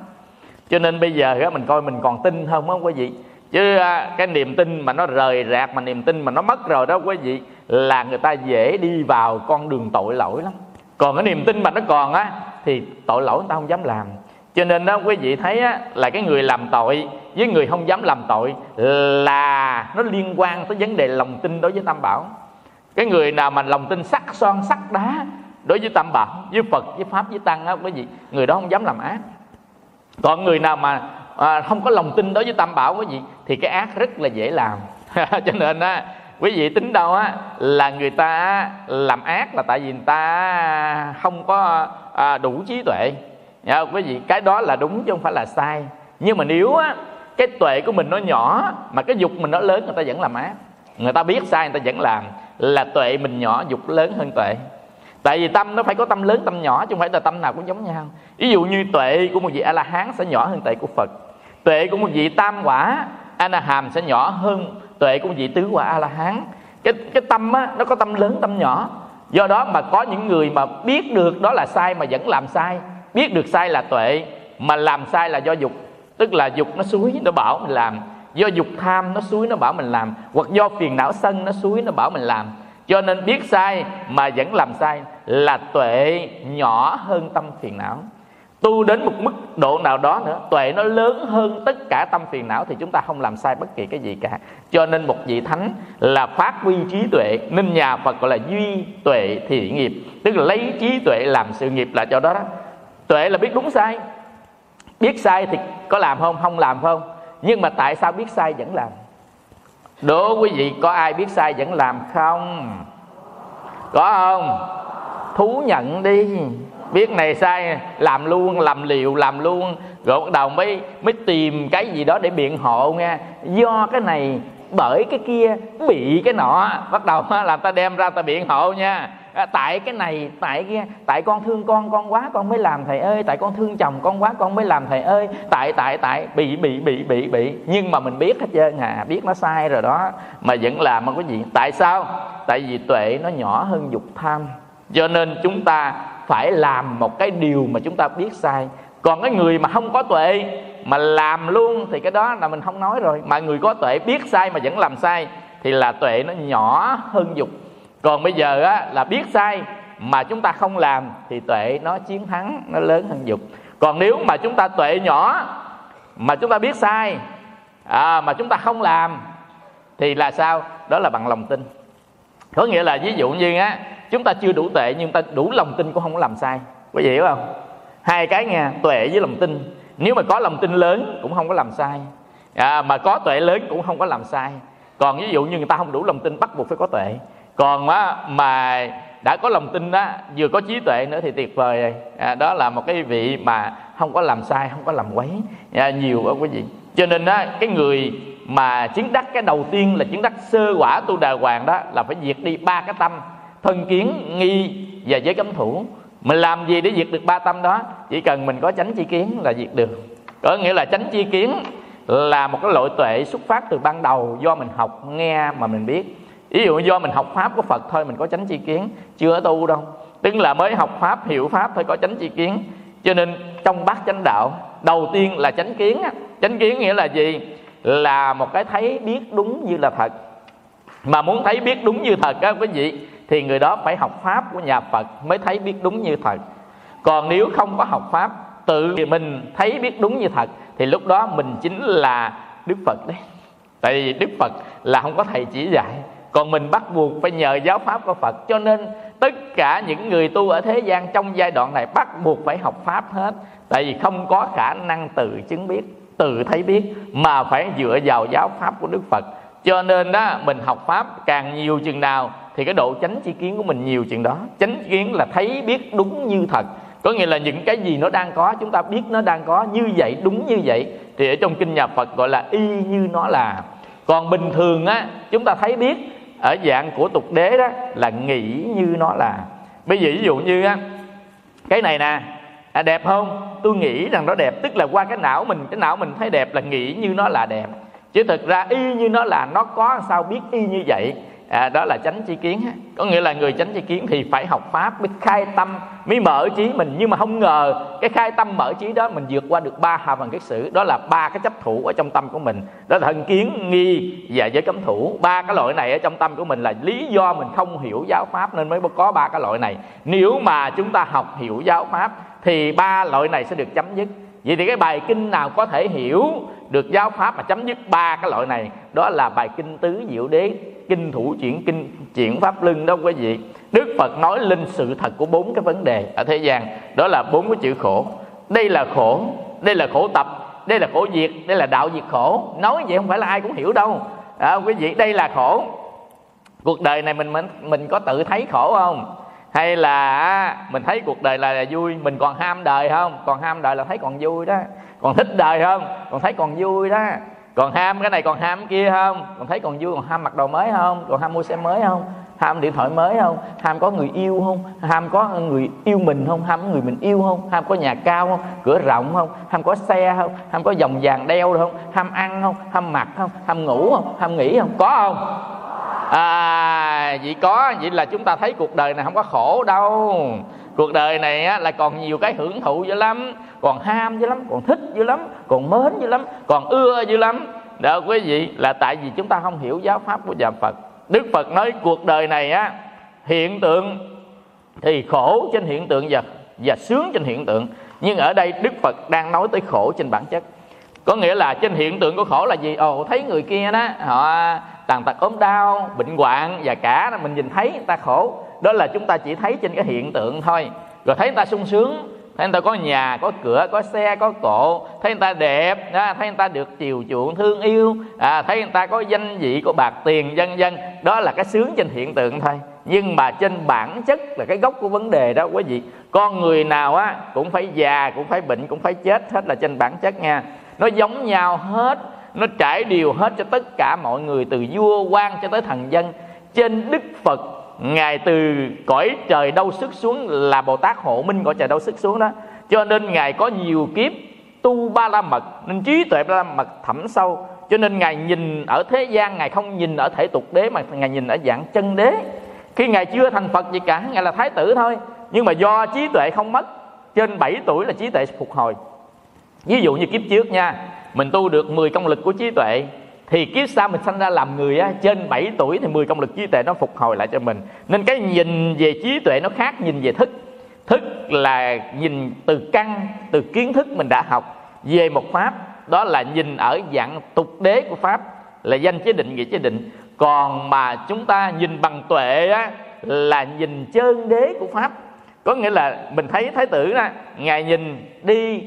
Cho nên bây giờ á mình coi mình còn tin không á quý vị? Chứ à, cái niềm tin mà nó rời rạc mà niềm tin mà nó mất rồi đó quý vị là người ta dễ đi vào con đường tội lỗi lắm. Còn cái niềm tin mà nó còn á thì tội lỗi người ta không dám làm. Cho nên đó quý vị thấy á, là cái người làm tội với người không dám làm tội là nó liên quan tới vấn đề lòng tin đối với tam bảo. Cái người nào mà lòng tin sắc son sắc đá đối với tam bảo với phật với pháp với tăng á quý vị người đó không dám làm ác. Còn người nào mà à, không có lòng tin đối với tam bảo quý vị thì cái ác rất là dễ làm. [laughs] Cho nên á quý vị tính đâu á là người ta làm ác là tại vì người ta không có à, đủ trí tuệ. Nha, quý vị cái đó là đúng chứ không phải là sai. Nhưng mà nếu á cái tuệ của mình nó nhỏ, mà cái dục mình nó lớn, người ta vẫn làm ác. Người ta biết sai, người ta vẫn làm. Là tuệ mình nhỏ, dục lớn hơn tuệ. Tại vì tâm nó phải có tâm lớn, tâm nhỏ, chứ không phải là tâm nào cũng giống nhau. Ví dụ như tuệ của một vị a la hán sẽ nhỏ hơn tuệ của phật. Tuệ của một vị tam quả a la hàm sẽ nhỏ hơn tuệ của vị tứ quả a la hán cái cái tâm á, nó có tâm lớn, tâm nhỏ. Do đó mà có những người mà biết được đó là sai, mà vẫn làm sai. Biết được sai là tuệ, mà làm sai là do dục tức là dục nó suối, nó bảo mình làm. Do dục tham, nó suối, nó bảo mình làm. Hoặc do phiền não sân, nó suối, nó bảo mình làm. Cho nên biết sai mà vẫn làm sai là tuệ nhỏ hơn tâm phiền não. Tu đến một mức độ nào đó nữa, tuệ nó lớn hơn tất cả tâm phiền não thì chúng ta không làm sai bất kỳ cái gì cả. Cho nên một vị thánh là phát huy trí tuệ, nên nhà phật gọi là duy tuệ thị nghiệp. Tức là lấy trí tuệ làm sự nghiệp là cho đó đó. Tuệ là biết đúng sai biết sai thì có làm không? Không làm không? Nhưng mà tại sao biết sai vẫn làm? Đố quý vị, có ai biết sai vẫn làm không? Có không? Thú nhận đi. Biết này sai, làm luôn, làm liều, làm luôn. Rồi bắt đầu mới mới tìm cái gì đó để biện hộ nghe. Do cái này, bởi cái kia, bị cái nọ. Bắt đầu [laughs] làm ta đem ra ta biện hộ nha à, tại cái này tại kia tại con thương con con quá con mới làm thầy ơi. Tại con thương chồng con quá con mới làm thầy ơi. Tại tại tại bị bị bị bị bị. Nhưng mà mình biết hết trơn à biết nó sai rồi đó. Mà vẫn làm không có gì. Tại sao? Tại vì tuệ nó nhỏ hơn dục tham. Cho nên chúng ta phải làm một cái điều mà chúng ta biết sai. Còn cái người mà không có tuệ mà làm luôn thì cái đó là mình không nói rồi. Mà người có tuệ biết sai mà vẫn làm sai thì là tuệ nó nhỏ hơn dục còn bây giờ á, là biết sai mà chúng ta không làm thì tuệ nó chiến thắng nó lớn hơn dục. Còn nếu mà chúng ta tuệ nhỏ mà chúng ta biết sai à, mà chúng ta không làm thì là sao? Đó là bằng lòng tin. Có nghĩa là ví dụ như á chúng ta chưa đủ tuệ nhưng ta đủ lòng tin cũng không có làm sai. Có hiểu không? Hai cái nha tuệ với lòng tin. Nếu mà có lòng tin lớn cũng không có làm sai. À, mà có tuệ lớn cũng không có làm sai. Còn ví dụ như người ta không đủ lòng tin bắt buộc phải có tuệ còn á, mà đã có lòng tin đó vừa có trí tuệ nữa thì tuyệt vời rồi. À, đó là một cái vị mà không có làm sai không có làm quấy. À, nhiều ở quý vị. Cho nên á, cái người mà chứng đắc cái đầu tiên là chứng đắc sơ quả tu đà hoàng đó là phải diệt đi ba cái tâm thân kiến nghi và giới cấm thủ. Mình làm gì để diệt được ba tâm đó? Chỉ cần mình có chánh chi kiến là diệt được. Có nghĩa là chánh chi kiến là một cái loại tuệ xuất phát từ ban đầu do mình học nghe mà mình biết ví dụ do mình học pháp của phật thôi, mình có chánh chi kiến. Chưa tu đâu. Tức là mới học pháp, hiểu pháp thôi, có chánh chi kiến. Cho nên trong bát chánh đạo, đầu tiên là chánh kiến chánh kiến nghĩa là gì? Là một cái thấy biết đúng như là thật mà muốn thấy biết đúng như thật các quý vị, thì người đó phải học pháp của nhà Phật mới thấy biết đúng như thật còn nếu không có học pháp, tự mình thấy biết đúng như thật thì lúc đó mình chính là Đức Phật đấy. Tại vì Đức Phật là không có thầy chỉ dạy còn mình bắt buộc phải nhờ giáo pháp của Phật. Cho nên tất cả những người tu ở thế gian trong giai đoạn này bắt buộc phải học pháp hết. Tại vì không có khả năng tự chứng biết, tự thấy biết, mà phải dựa vào giáo pháp của Đức Phật. Cho nên đó, mình học pháp càng nhiều chừng nào thì cái độ chánh chi kiến của mình nhiều chừng đó. Chánh kiến là thấy biết đúng như thật. Có nghĩa là những cái gì nó đang có, chúng ta biết nó đang có, như vậy, đúng như vậy, thì ở trong kinh nhà Phật gọi là y như nó là. Còn bình thường á, chúng ta thấy biết ở dạng của tục đế đó là nghĩ như nó là. Bây giờ ví dụ như á cái này nè à, đẹp không? Tôi nghĩ rằng nó đẹp tức là qua cái não mình cái não mình thấy đẹp là nghĩ như nó là đẹp. Chứ thực ra y như nó là nó có sao biết y như vậy à, đó là chánh chi kiến có nghĩa là người chánh chi kiến thì phải học pháp mới khai tâm mới mở trí mình. Nhưng mà không ngờ cái khai tâm mở trí đó mình vượt qua được ba hà phần kết sử. Đó là ba cái chấp thủ ở trong tâm của mình. Đó là thần kiến nghi và giới cấm thủ. Ba cái loại này ở trong tâm của mình là lý do mình không hiểu giáo pháp nên mới có ba cái loại này. Nếu mà chúng ta học hiểu giáo pháp thì ba loại này sẽ được chấm dứt. Vậy thì cái bài kinh nào có thể hiểu được giáo pháp mà chấm dứt ba cái loại này? Đó là bài kinh tứ diệu đế kinh thủ chuyển kinh chuyển pháp lưng đó quý vị. Đức phật nói lên sự thật của bốn cái vấn đề ở thế gian. Đó là bốn cái chữ khổ. Đây là khổ đây là khổ tập đây là khổ diệt đây là đạo diệt khổ. Nói vậy không phải là ai cũng hiểu đâu. À, quý vị đây là khổ. Cuộc đời này mình mình mình có tự thấy khổ không? Hay là à, mình thấy cuộc đời là, là vui mình còn ham đời không? Còn ham đời là thấy còn vui đó. Còn thích đời không? Còn thấy còn vui đó còn ham cái này còn ham cái kia không còn thấy còn vui còn ham mặc đồ mới không còn ham mua xe mới không ham điện thoại mới không ham có người yêu không ham có người yêu mình không ham có người mình yêu không ham có nhà cao không cửa rộng không ham có xe không ham có vòng vàng đeo không ham ăn không ham mặc không ham ngủ không ham nghỉ không có không à vậy có vậy là chúng ta thấy cuộc đời này không có khổ đâu cuộc đời này á, là còn nhiều cái hưởng thụ dữ lắm còn ham dữ lắm còn thích dữ lắm còn mến dữ lắm còn ưa dữ lắm. Đó quý vị là tại vì chúng ta không hiểu giáo pháp của nhà phật. Đức phật nói cuộc đời này á hiện tượng thì khổ trên hiện tượng và và sướng trên hiện tượng. Nhưng ở đây đức phật đang nói tới khổ trên bản chất. Có nghĩa là trên hiện tượng của khổ là gì? Ồ thấy người kia đó họ tàn tật ốm đau bệnh hoạn và cả mình nhìn thấy người ta khổ đó là chúng ta chỉ thấy trên cái hiện tượng thôi. Rồi thấy người ta sung sướng thấy người ta có nhà có cửa có xe có cộ thấy người ta đẹp à, thấy người ta được chiều chuộng thương yêu à, thấy người ta có danh vị có bạc tiền vân vân. Đó là cái sướng trên hiện tượng thôi. Nhưng mà trên bản chất là cái gốc của vấn đề đó quý vị. Con người nào á cũng phải già cũng phải bệnh cũng phải chết hết là trên bản chất nha. Nó giống nhau hết nó trải điều hết cho tất cả mọi người từ vua quan cho tới thần dân. Trên đức phật ngài từ cõi trời đâu sức xuống là bồ tát hộ minh cõi trời đâu sức xuống đó. Cho nên ngài có nhiều kiếp tu ba la mật nên trí tuệ ba la mật thẳm sâu. Cho nên ngài nhìn ở thế gian, ngài không nhìn ở thể tục đế, mà ngài nhìn ở dạng chân đế. Khi ngài chưa thành phật gì cả, ngài là thái tử thôi. Nhưng mà do trí tuệ không mất, trên 7 tuổi là trí tuệ phục hồi. Ví dụ như kiếp trước nha, mình tu được 10 công lực của trí tuệ thì kiếp sau mình sanh ra làm người á, trên 7 tuổi thì 10 công lực trí tuệ nó phục hồi lại cho mình. Nên cái nhìn về trí tuệ nó khác nhìn về thức. Thức là nhìn từ căn, từ kiến thức mình đã học về một pháp. Đó là nhìn ở dạng tục đế của pháp, là danh chế định, nghĩa chế định. Còn mà chúng ta nhìn bằng tuệ á, là nhìn chân đế của pháp. Có nghĩa là mình thấy thái tử đó ngài nhìn đi,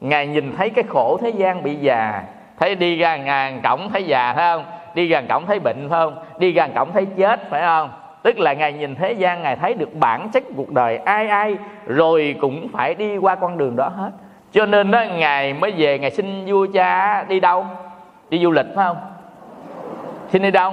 ngài nhìn thấy cái khổ thế gian bị già thấy đi ra ngàn cổng thấy già phải không? Đi gần cổng thấy bệnh phải không? Đi gần cổng thấy chết phải không? Tức là ngài nhìn thế gian ngài thấy được bản chất cuộc đời ai ai rồi cũng phải đi qua con đường đó hết. Cho nên đó ngài mới về ngài xin vua cha đi đâu? Đi du lịch phải không? Xin đi đâu?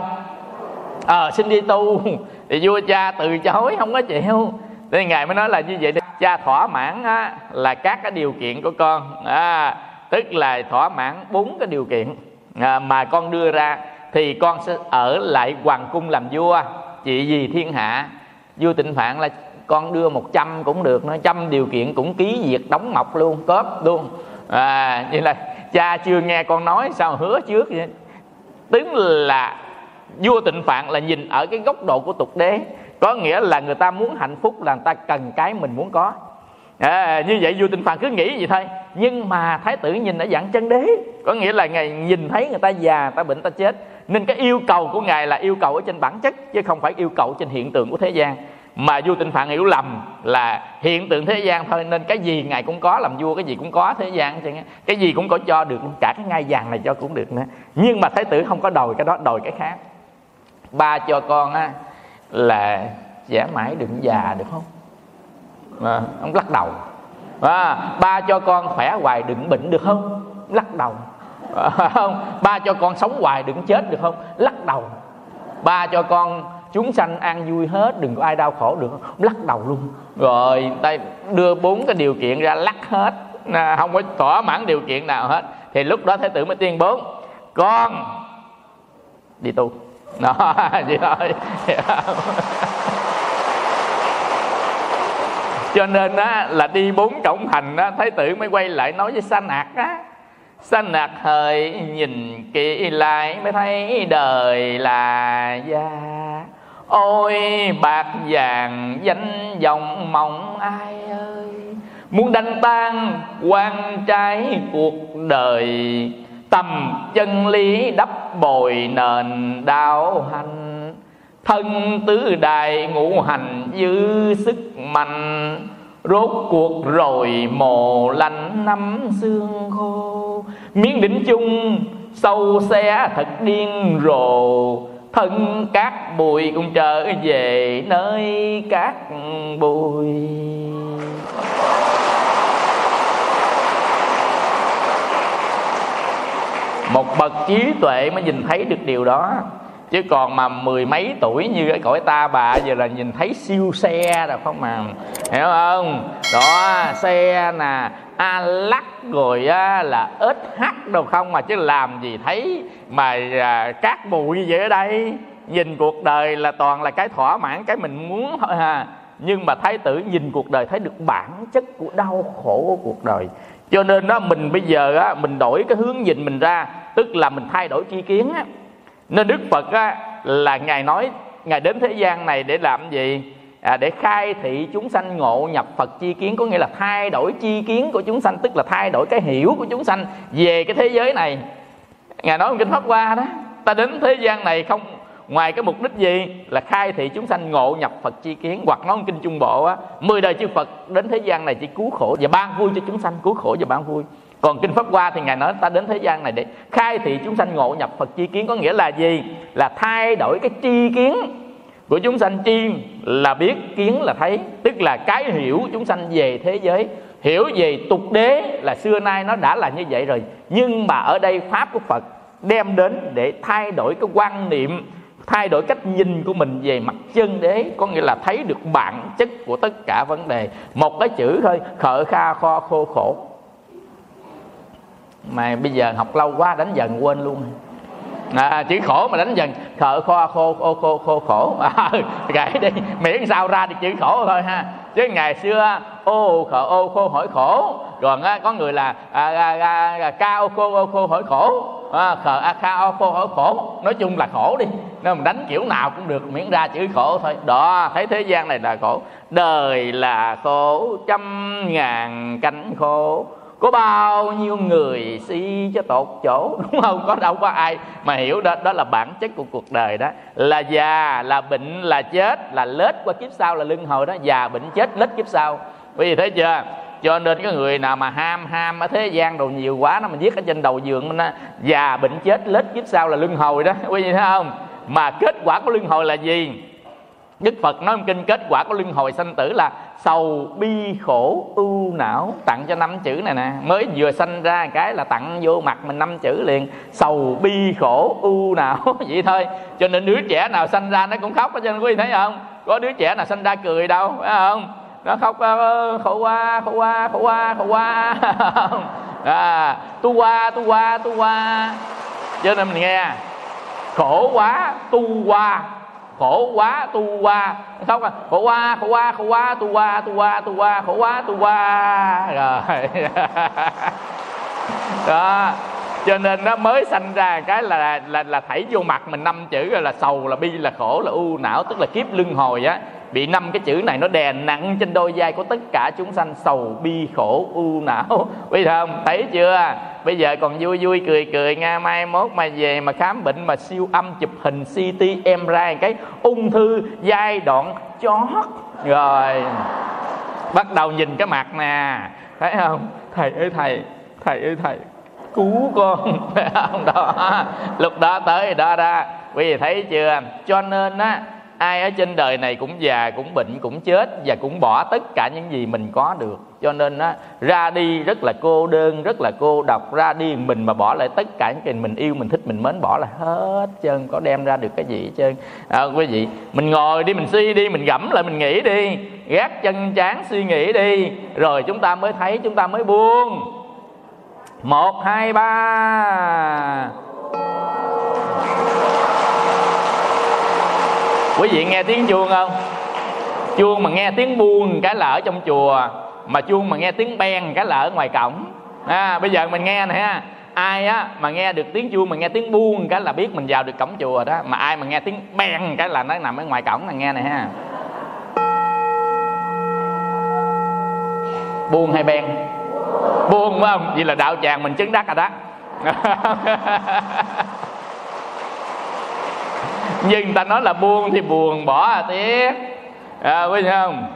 Ờ à, xin đi tu. Thì vua cha từ chối không có chịu. Nên ngài mới nói là như vậy cha thỏa mãn á, là các cái điều kiện của con. À, tức là thỏa mãn bốn cái điều kiện. À, mà con đưa ra thì con sẽ ở lại hoàng cung làm vua. Chị gì thiên hạ. Vua tịnh phạn là con đưa 100 cũng được nó trăm điều kiện cũng ký việc đóng mọc luôn cóp luôn. À như là cha chưa nghe con nói sao hứa trước vậy? Tức là vua tịnh phạn là nhìn ở cái góc độ của tục đế. Có nghĩa là người ta muốn hạnh phúc là người ta cần cái mình muốn có à, như vậy vua tinh phạn cứ nghĩ vậy thôi. Nhưng mà thái tử nhìn ở dạng chân đế. Có nghĩa là ngài nhìn thấy người ta già người ta bệnh người ta chết. Nên cái yêu cầu của ngài là yêu cầu ở trên bản chất chứ không phải yêu cầu trên hiện tượng của thế gian. Mà vua tinh phạn hiểu lầm là hiện tượng thế gian thôi nên cái gì ngài cũng có làm vua cái gì cũng có thế gian chứ cái gì cũng có cho được cả cái ngai vàng này cho cũng được nữa. Nhưng mà thái tử không có đòi cái đó đòi cái khác. Ba cho con á là giả mãi đừng già được không? À, ông lắc đầu. À, ba cho con khỏe hoài đừng bệnh được không? Lắc đầu. À, không ba cho con sống hoài đừng chết được không? Lắc đầu. Ba cho con chúng sanh an vui hết đừng có ai đau khổ được không? Lắc đầu luôn. Rồi tay đưa bốn cái điều kiện ra lắc hết. À, không có thỏa mãn điều kiện nào hết. Thì lúc đó thái tử mới tuyên bố con đi tu. Đó [laughs] vậy thôi cho nên á, là đi bốn cổng thành á, thái tử mới quay lại nói với sa nạc á. Sa nạc hời nhìn kỹ lại, mới thấy đời là già ôi, bạc vàng danh vọng mong ai ơi. Muốn đánh tan quan trái cuộc đời, tầm chân lý đắp bồi nền đạo hành thân tứ đại ngũ hành dư sức mạnh. Rốt cuộc rồi mồ lạnh năm xương khô. Miếng đỉnh chung sâu xe thật điên rồ. Thân cát bụi cũng trở về nơi cát bụi. Một bậc trí tuệ mới nhìn thấy được điều đó chứ còn mà mười mấy tuổi như cái cõi ta bà giờ là nhìn thấy siêu xe rồi không mà hiểu không? Đó xe nè a lắc rồi á, là ít hắt đâu không mà chứ làm gì thấy mà à, cát bụi vậy ở đây. Nhìn cuộc đời là toàn là cái thỏa mãn cái mình muốn thôi ha nhưng mà thái tử nhìn cuộc đời thấy được bản chất của đau khổ của cuộc đời. Cho nên đó mình bây giờ á mình đổi cái hướng nhìn mình ra tức là mình thay đổi chi kiến á nên đức phật á là ngài nói ngài đến thế gian này để làm gì? À, để khai thị chúng sanh ngộ nhập phật chi kiến có nghĩa là thay đổi chi kiến của chúng sanh tức là thay đổi cái hiểu của chúng sanh về cái thế giới này. Ngài nói trong kinh pháp hoa đó ta đến thế gian này không ngoài cái mục đích gì? Là khai thị chúng sanh ngộ nhập phật chi kiến. Hoặc nói kinh trung bộ á mười đời chư phật đến thế gian này chỉ cứu khổ và ban vui cho chúng sanh cứu khổ và ban vui còn kinh pháp hoa thì ngài nói, ta đến thế gian này để khai thị chúng sanh ngộ nhập phật chi kiến, có nghĩa là gì? Là thay đổi cái chi kiến của chúng sanh chi là biết kiến là thấy, tức là cái hiểu chúng sanh về thế giới, hiểu về tục đế là xưa nay nó đã là như vậy rồi. Nhưng mà ở đây pháp của phật đem đến để thay đổi cái quan niệm, thay đổi cách nhìn của mình về mặt chân đế, có nghĩa là thấy được bản chất của tất cả vấn đề. Một cái chữ thôi, khở kha kho, khô khổ mà bây giờ học lâu quá đánh dần quên luôn. À, chữ khổ mà đánh dần. Thợ kho khô khô khô khô khổ. [laughs] À, kể đi. Miễn sao ra được chữ khổ thôi ha. Chứ ngày xưa ô khờ ô khô hỏi khổ. Còn á, có người là à, à, à, à, ca ô khô ô khô hỏi khổ. À, khờ a ca ô khô hỏi khổ. Nói chung là khổ đi. Nên mình đánh kiểu nào cũng được miễn ra chữ khổ thôi. Đó thấy thế gian này là khổ. Đời là khổ trăm ngàn cánh khổ có bao nhiêu người si cho tột chỗ? [laughs] Đúng không? Có đâu có ai mà hiểu đó. Đó là bản chất của cuộc đời đó. Là già, là bệnh, là chết, là lết qua kiếp sau, là lưng hồi đó. Già, bệnh, chết, lết kiếp sau. Quý vị thấy chưa? Cho nên cái người nào mà ham ham ở thế gian đồ nhiều quá, nó mình viết ở trên đầu giường mình già, bệnh, chết, lết kiếp sau là lưng hồi đó. Quý vị thấy không? Mà kết quả của lưng hồi là gì? Đức Phật nói trong kinh, kết quả của luân hồi sanh tử là sầu bi khổ ưu não. Tặng cho năm chữ này nè. Mới vừa sanh ra cái là tặng vô mặt mình năm chữ liền. Sầu bi khổ ưu não. [laughs] Vậy thôi. Cho nên đứa trẻ nào sanh ra nó cũng khóc hết trơn quý vị thấy không? Có đứa trẻ nào sanh ra cười đâu phải không? Nó khóc ờ, ờ, khổ quá khổ quá khổ quá khổ quá. [laughs] À, tu qua tu qua tu qua. Cho nên mình nghe. Khổ quá tu qua khổ quá, tu qua. Không à khổ quá khổ quá khổ quá, tu qua tu qua tu qua, khổ quá, tu qua. Rồi. [laughs] Đó. Cho nên nó mới sanh ra cái là là là thảy vô mặt mình năm chữ là sầu, là bi, là khổ, là u não, tức là kiếp luân hồi á bị năm cái chữ này nó đè nặng trên đôi vai của tất cả chúng sanh sầu, bi, khổ, u, não. [laughs] Bây giờ không? Thấy chưa? Bây giờ còn vui vui, cười cười, nga mai mốt mà về mà khám bệnh mà siêu âm chụp hình ct em ra cái ung thư giai đoạn chót. Rồi. Bắt đầu nhìn cái mặt nè. Thấy không? Thầy ơi, thầy. Thầy ơi, thầy. Cứu con. [laughs] Phải không? Đó. Lúc đó tới đó ra quý vị thấy chưa? Cho nên á ai ở trên đời này cũng già cũng bệnh cũng chết và cũng bỏ tất cả những gì mình có được. Cho nên á ra đi rất là cô đơn rất là cô độc. Ra đi mình mà bỏ lại tất cả những cái mình yêu mình thích mình mến bỏ là hết trơn có đem ra được cái gì hết trơn. À, quý vị mình ngồi đi mình suy đi mình gẫm lại mình nghĩ đi. Gác chân chán suy nghĩ đi. Rồi chúng ta mới thấy chúng ta mới buông. Một hai ba. Quý vị nghe tiếng chuông không? Chuông mà nghe tiếng buông cái là ở trong chùa mà chuông mà nghe tiếng beng cái là ở ngoài cổng. À, bây giờ mình nghe nè ha. Ai á mà nghe được tiếng chuông mà nghe tiếng buông cái là biết mình vào được cổng chùa đó. Mà ai mà nghe tiếng beng cái là nó nằm ở ngoài cổng là nghe này ha. Buông hay beng? Buông phải không? Vậy là đạo tràng mình chứng đắc rồi đó. [laughs] nhưng ta nói là buông thì buồn bỏ à tiếc. À, quý vị không?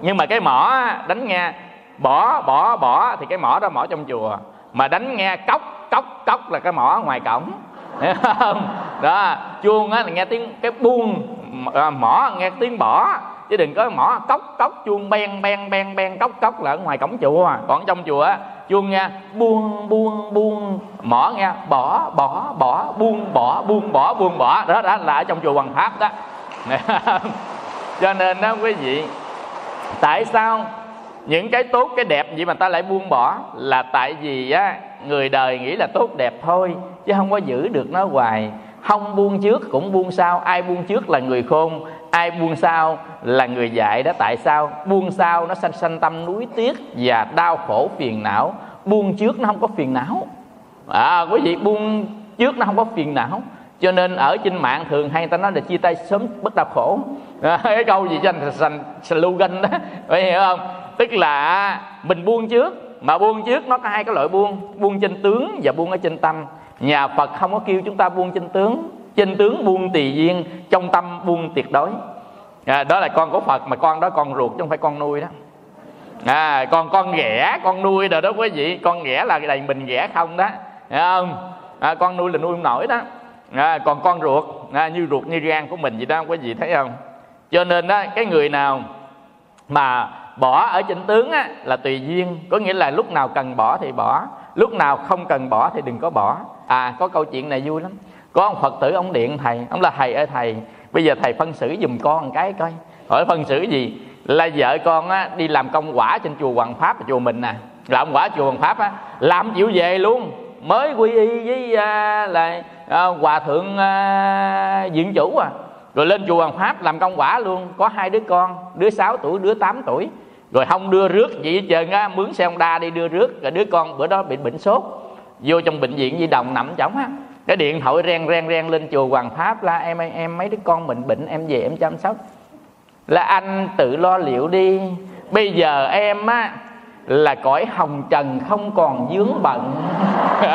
Nhưng mà cái mỏ đánh nghe bỏ bỏ bỏ thì cái mỏ đó mỏ trong chùa. Mà đánh nghe cốc cốc cốc là cái mỏ ngoài cổng. [laughs] Hiểu không? Đó chuông á là nghe tiếng cái buông à, mỏ nghe tiếng bỏ. Chứ đừng có mỏ cốc cốc chuông ben ben ben ben cốc cốc là ở ngoài cổng chùa. Còn trong chùa chuông nha buông buông buông. Mỏ nghe, bỏ bỏ bỏ, buông bỏ buông bỏ buông, bỏ. Đó đó là ở trong chùa Hoàng Pháp đó. [laughs] Cho nên đó, quý vị, tại sao những cái tốt, cái đẹp gì mà ta lại buông bỏ? Là tại vì á, người đời nghĩ là tốt đẹp thôi, chứ không có giữ được nó hoài không buông trước cũng buông sau ai buông trước là người khôn ai buông sau là người dạy đó tại sao? Buông sau nó sanh sanh tâm núi tiếc và đau khổ phiền não. Buông trước nó không có phiền não. À quý vị buông trước nó không có phiền não. Cho nên ở trên mạng thường hay ta nói là chia tay sớm bất đau khổ. À, [laughs] cái câu gì cho anh sành slogan đó [laughs] phải hiểu không? Tức là mình buông trước mà buông trước nó có hai cái loại buông buông trên tướng và buông ở trên tâm nhà phật không có kêu chúng ta buông chân tướng chân tướng buông tùy duyên trong tâm buông tuyệt đối. À, đó là con của phật mà con đó con ruột chứ không phải con nuôi đó. À còn con ghẻ con nuôi rồi đó quý vị. Con ghẻ là đầy mình ghẻ không đó. Hiểu không? À, con nuôi là nuôi không nổi đó. À, còn con ruột à, như ruột như gan của mình vậy đó quý vị thấy không? Cho nên đó cái người nào mà bỏ ở trên tướng á, là tùy duyên. Có nghĩa là lúc nào cần bỏ thì bỏ lúc nào không cần bỏ thì đừng có bỏ. À có câu chuyện này vui lắm. Có ông phật tử ông điện thầy. Ông là thầy ơi thầy. Bây giờ thầy phân xử giùm con một cái coi. Hỏi phân xử gì? Là vợ con á, đi làm công quả trên chùa Hoàng Pháp chùa mình nè. Làm quả chùa Hoàng Pháp á, làm chịu về luôn. Mới quy y với à, là à, hòa thượng à, diện chủ à. Rồi lên chùa Hoàng Pháp làm công quả luôn. Có hai đứa con đứa 6 tuổi đứa 8 tuổi rồi không đưa rước gì hết trơn á, mướn xe honda đi đưa rước, rồi đứa con bữa đó bị bệnh sốt, vô trong bệnh viện di đồng nằm chóng á. Cái điện thoại ren ren ren lên chùa Hoàng Pháp là, em em, mấy đứa con bệnh bệnh, em về em chăm sóc. Là anh tự lo liệu đi. Bây giờ em á, là cõi hồng trần không còn dướng bận. [laughs]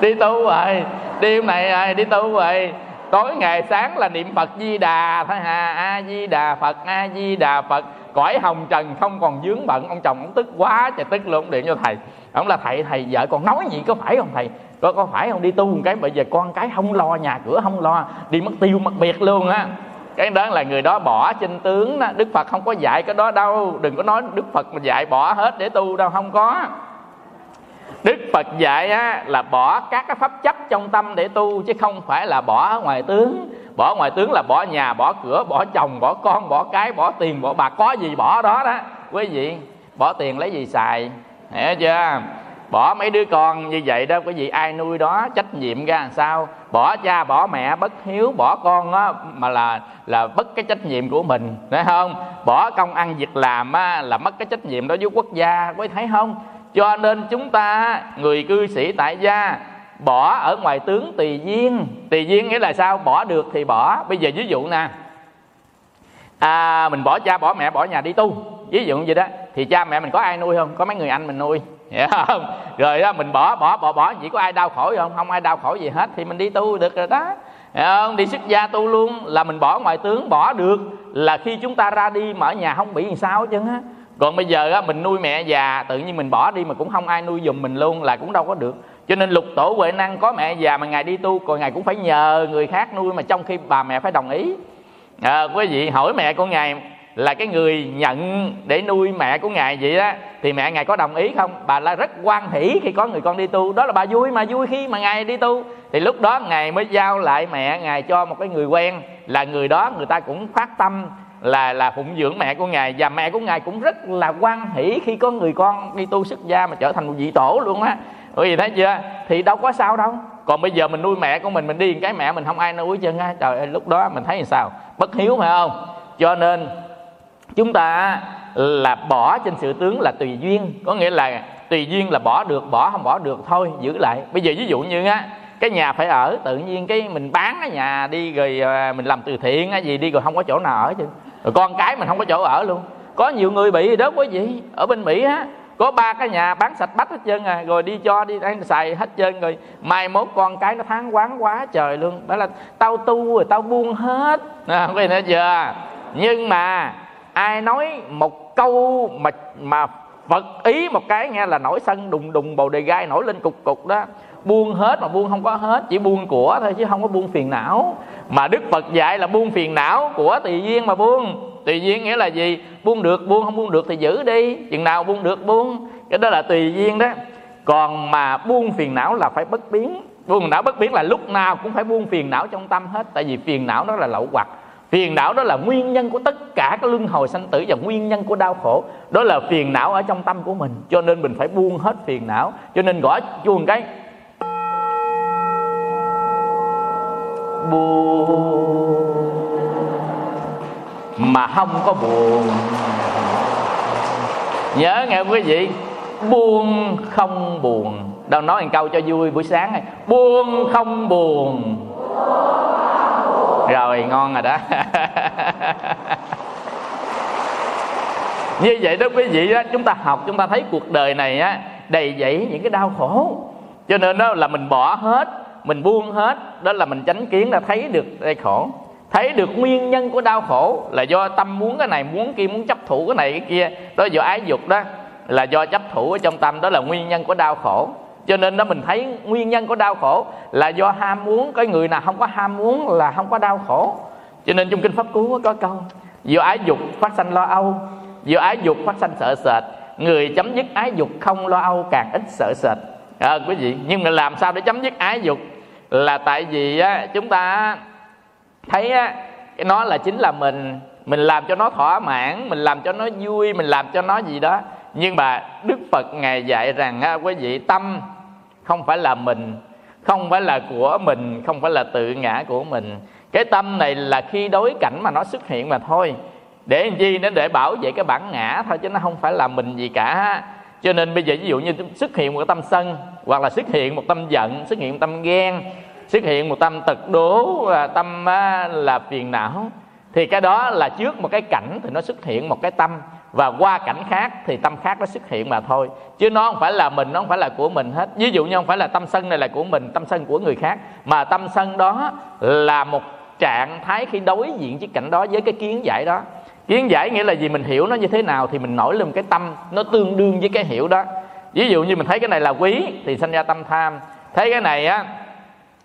Đi tu rồi đi hôm này rồi đi tu rồi tối ngày sáng là niệm phật di đà. Thôi hà, a di đà phật, a di đà phật. Cõi hồng trần không còn dướng bận. Ông chồng ông tức quá trời tức luôn. Điện cho thầy. Ông là thầy thầy vợ còn nói gì, có phải không thầy? Có có phải không? Đi tu một cái, bây giờ con cái không lo, nhà cửa không lo. Đi mất tiêu, mất biệt luôn á. Cái đó là người đó bỏ trên tướng đó. đức phật không có dạy cái đó đâu. Đừng có nói đức phật mà dạy bỏ hết để tu đâu. Không có đức phật dạy á, là bỏ các cái pháp chấp trong tâm để tu chứ không phải là bỏ ngoài tướng. Bỏ ngoài tướng là bỏ nhà bỏ cửa bỏ chồng bỏ con bỏ cái bỏ tiền bỏ bạc có gì bỏ đó đó. Quý vị bỏ tiền lấy gì xài? Hiểu chưa? Bỏ mấy đứa con như vậy đó quý vị ai nuôi đó trách nhiệm ra làm sao? Bỏ cha bỏ mẹ bất hiếu bỏ con á mà là là mất cái trách nhiệm của mình thấy không? Bỏ công ăn việc làm á là mất cái trách nhiệm đó với quốc gia quý thấy không? Cho nên chúng ta người cư sĩ tại gia bỏ ở ngoài tướng tùy duyên tùy duyên nghĩa là sao? Bỏ được thì bỏ. Bây giờ ví dụ nè. À, mình bỏ cha bỏ mẹ bỏ nhà đi tu. Ví dụ như vậy đó. Thì cha mẹ mình có ai nuôi không? Có mấy người anh mình nuôi. Hiểu không? Rồi đó mình bỏ bỏ bỏ bỏ. Chỉ có ai đau khổ không? Không ai đau khổ gì hết. Thì mình đi tu được rồi đó. Hiểu không? Đi xuất gia tu luôn. Là mình bỏ ngoài tướng bỏ được. Là khi chúng ta ra đi mà ở nhà không bị làm sao chứ á còn bây giờ á mình nuôi mẹ già tự nhiên mình bỏ đi mà cũng không ai nuôi giùm mình luôn là cũng đâu có được. Cho nên lục tổ huệ năng có mẹ già mà ngài đi tu còn ngài cũng phải nhờ người khác nuôi mà trong khi bà mẹ phải đồng ý. À, quý vị hỏi mẹ của ngài là cái người nhận để nuôi mẹ của ngài vậy đó thì mẹ ngài có đồng ý không? Bà la rất quan hỷ khi có người con đi tu. Đó là bà vui mà vui khi mà ngài đi tu. Thì lúc đó ngài mới giao lại mẹ ngài cho một cái người quen là người đó người ta cũng phát tâm là là phụng dưỡng mẹ của ngài. Và mẹ của ngài cũng rất là quan hỷ khi có người con đi tu xuất gia mà trở thành một vị tổ luôn á. Bởi vì thấy chưa? Thì đâu có sao đâu. Còn bây giờ mình nuôi mẹ của mình mình đi cái mẹ mình không ai nuôi chân á. Trời ơi, lúc đó mình thấy làm sao? Bất hiếu phải không? Cho nên, chúng ta là bỏ trên sự tướng là tùy duyên. Có nghĩa là tùy duyên là bỏ được, bỏ không bỏ được, thôi, giữ lại. Bây giờ ví dụ như á, cái nhà phải ở, tự nhiên cái mình bán cái nhà đi rồi à, mình làm từ thiện cái gì đi rồi không có chỗ nào ở chứ rồi con cái mình không có chỗ ở luôn. Có nhiều người bị đó quý vị ở bên mỹ á có ba cái nhà bán sạch bách hết trơn à. Rồi đi cho đi ăn xài hết trơn rồi. Mai mốt con cái nó tháng quán quá trời luôn. Đó là tao tu rồi tao buông hết. À, quý vị thấy chưa? Nhưng mà ai nói một câu mà mà phật ý một cái nghe là nổi sân đùng đùng bầu đề gai nổi lên cục cục đó buông hết mà buông không có hết, chỉ buông của thôi chứ không có buông phiền não. Mà đức phật dạy là buông phiền não của tùy duyên mà buông. Tùy duyên nghĩa là gì? Buông được, buông không buông được thì giữ đi. Chừng nào buông được, buông. Cái đó là tùy duyên đó. Còn mà buông phiền não là phải bất biến. Buông não bất biến là lúc nào cũng phải buông phiền não trong tâm hết. Tại vì phiền não đó là lậu hoặc. Phiền não đó là nguyên nhân của tất cả các luân hồi sanh tử và nguyên nhân của đau khổ. Đó là phiền não ở trong tâm của mình. Cho nên mình phải buông hết phiền não. Cho nên gõ chuông cái buồn mà không có buồn. Nhớ nghe quý vị? Buồn không buồn. Đâu nói một câu cho vui buổi sáng này. Buồn không buồn. Rồi, ngon rồi đó. [laughs] Như vậy đó quý vị đó, chúng ta học, chúng ta thấy cuộc đời này á, đầy dẫy những cái đau khổ. Cho nên đó là mình bỏ hết mình buông hết đó là mình tránh kiến là thấy được đây khổ. Thấy được nguyên nhân của đau khổ là do tâm muốn cái này muốn kia muốn chấp thủ cái này cái kia. Đó do ái dục đó là do chấp thủ ở trong tâm. Đó là nguyên nhân của đau khổ. Cho nên đó mình thấy nguyên nhân của đau khổ là do ham muốn. Cái người nào không có ham muốn là không có đau khổ. Cho nên trong kinh pháp cú có câu do ái dục phát sanh lo âu do ái dục phát sanh sợ sệt. Người chấm dứt ái dục không lo âu càng ít sợ sệt. À, quý vị nhưng mà làm sao để chấm dứt ái dục? Là tại vì á, chúng ta thấy á, cái nó là chính là mình. Mình làm cho nó thỏa mãn mình làm cho nó vui mình làm cho nó gì đó. Nhưng mà đức phật ngài dạy rằng á, quý vị tâm không phải là mình không phải là của mình không phải là tự ngã của mình. Cái tâm này là khi đối cảnh mà nó xuất hiện mà thôi. Để làm chi nó để bảo vệ cái bản ngã thôi chứ nó không phải là mình gì cả. Cho nên bây giờ ví dụ như xuất hiện một tâm sân hoặc là xuất hiện một tâm giận xuất hiện một tâm ghen xuất hiện một tâm tật đố tâm là phiền não. Thì cái đó là trước một cái cảnh thì nó xuất hiện một cái tâm. Và qua cảnh khác thì tâm khác nó xuất hiện mà thôi. Chứ nó không phải là mình, nó không phải là của mình hết. Ví dụ như không phải là tâm sân này là của mình, tâm sân của người khác. Mà tâm sân đó là một trạng thái khi đối diện với cảnh đó với cái kiến giải đó. Kiến giải nghĩa là gì? Mình hiểu nó như thế nào thì mình nổi lên cái tâm nó tương đương với cái hiểu đó. Ví dụ như mình thấy cái này là quý thì sanh ra tâm tham. Thấy cái này á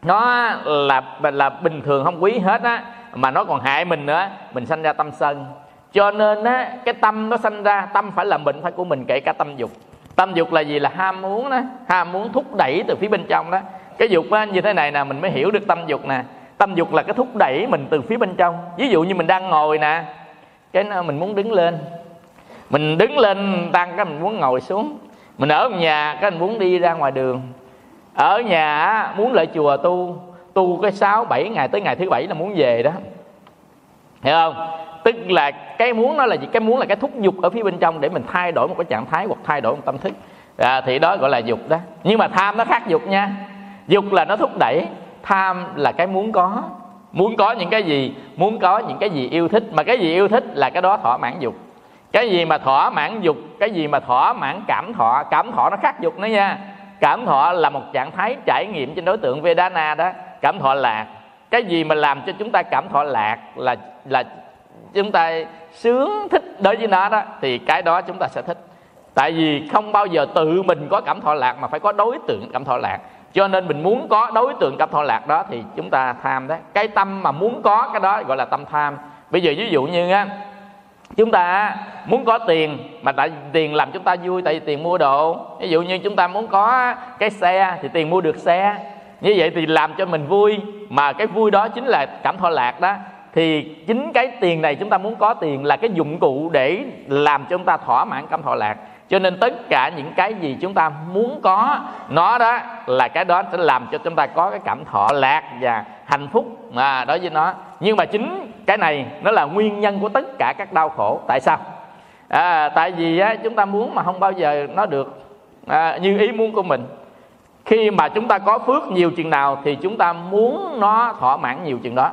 nó là là bình thường không quý hết á mà nó còn hại mình nữa. Mình sanh ra tâm sân. Cho nên á cái tâm nó sanh ra tâm phải là mình phải của mình kể cả tâm dục. Tâm dục là gì? Là ham muốn đó. Ham muốn thúc đẩy từ phía bên trong đó. Cái dục á, như thế này nè mình mới hiểu được tâm dục nè. Tâm dục là cái thúc đẩy mình từ phía bên trong. Ví dụ như mình đang ngồi nè cái mình muốn đứng lên. Mình đứng lên tăng cái mình muốn ngồi xuống. Mình ở nhà cái mình muốn đi ra ngoài đường ở nhà muốn lại chùa tu tu cái sáu bảy ngày tới ngày thứ bảy là muốn về đó. Hiểu không? Tức là cái muốn nó là gì? Cái muốn là cái thúc giục ở phía bên trong để mình thay đổi một cái trạng thái hoặc thay đổi một tâm thức. À, thì đó gọi là dục đó. Nhưng mà tham nó khác dục nha. Dục là nó thúc đẩy tham là cái muốn có. Muốn có những cái gì? Muốn có những cái gì yêu thích. Mà cái gì yêu thích là cái đó thỏa mãn dục. Cái gì mà thỏa mãn dục cái gì mà thỏa mãn cảm thọ cảm thọ nó khác dục nữa nha cảm thọ là một trạng thái trải nghiệm trên đối tượng vedana đó. Cảm thọ lạc. Cái gì mà làm cho chúng ta cảm thọ lạc là là chúng ta sướng thích đối với nó đó, thì cái đó chúng ta sẽ thích. Tại vì không bao giờ tự mình có cảm thọ lạc mà phải có đối tượng cảm thọ lạc. Cho nên mình muốn có đối tượng cảm thọ lạc đó thì chúng ta tham đấy. Cái tâm mà muốn có cái đó gọi là tâm tham. Bây giờ ví dụ như á chúng ta muốn có tiền, mà tại tiền làm chúng ta vui, tại vì tiền mua đồ. Ví dụ như chúng ta muốn có cái xe thì tiền mua được xe. Như vậy thì làm cho mình vui, mà cái vui đó chính là cảm thọ lạc đó. Thì chính cái tiền này chúng ta muốn có tiền là cái dụng cụ để làm cho chúng ta thỏa mãn cảm thọ lạc cho nên tất cả những cái gì chúng ta muốn có nó đó là cái đó sẽ làm cho chúng ta có cái cảm thọ lạc và hạnh phúc mà đối với nó. Nhưng mà chính cái này nó là nguyên nhân của tất cả các đau khổ. Tại sao? À, tại vì á, chúng ta muốn mà không bao giờ nó được à, như ý muốn của mình. Khi mà chúng ta có phước nhiều chừng nào thì chúng ta muốn nó thỏa mãn nhiều chừng đó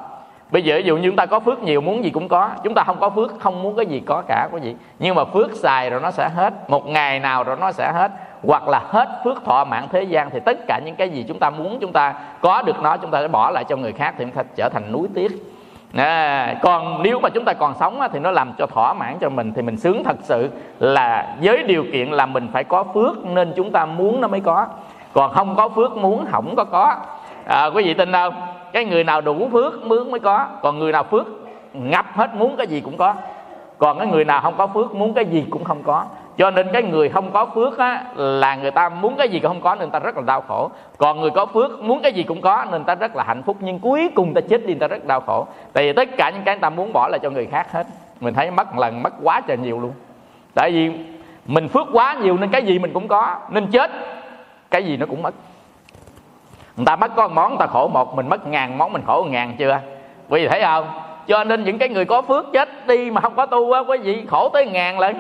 bây giờ ví dụ như chúng ta có phước nhiều muốn gì cũng có. Chúng ta không có phước không muốn cái gì có cả quý vị. Nhưng mà phước xài rồi nó sẽ hết. Một ngày nào rồi nó sẽ hết. Hoặc là hết phước thọ mạng thế gian thì tất cả những cái gì chúng ta muốn chúng ta có được nó chúng ta sẽ bỏ lại cho người khác thì chúng ta trở thành núi tiếc. À, còn nếu mà chúng ta còn sống thì nó làm cho thỏa mãn cho mình thì mình sướng thật sự là với điều kiện là mình phải có phước nên chúng ta muốn nó mới có. Còn không có phước muốn không có có. À, quý vị tin không? Cái người nào đủ phước mướn mới có. Còn người nào phước ngập hết muốn cái gì cũng có. Còn cái người nào không có phước muốn cái gì cũng không có. Cho nên cái người không có phước á, là người ta muốn cái gì cũng không có nên ta rất là đau khổ. Còn người có phước muốn cái gì cũng có nên ta rất là hạnh phúc. Nhưng cuối cùng ta chết đi ta rất đau khổ. Tại vì tất cả những cái ta muốn bỏ là cho người khác hết. Mình thấy mất lần mất quá trời nhiều luôn. Tại vì mình phước quá nhiều nên cái gì mình cũng có. Nên chết cái gì nó cũng mất người ta mất có một món người ta khổ một mình mất ngàn món mình khổ ngàn chưa? Quý vị thấy không? Cho nên những cái người có phước chết đi mà không có tu á quý vị khổ tới ngàn lần.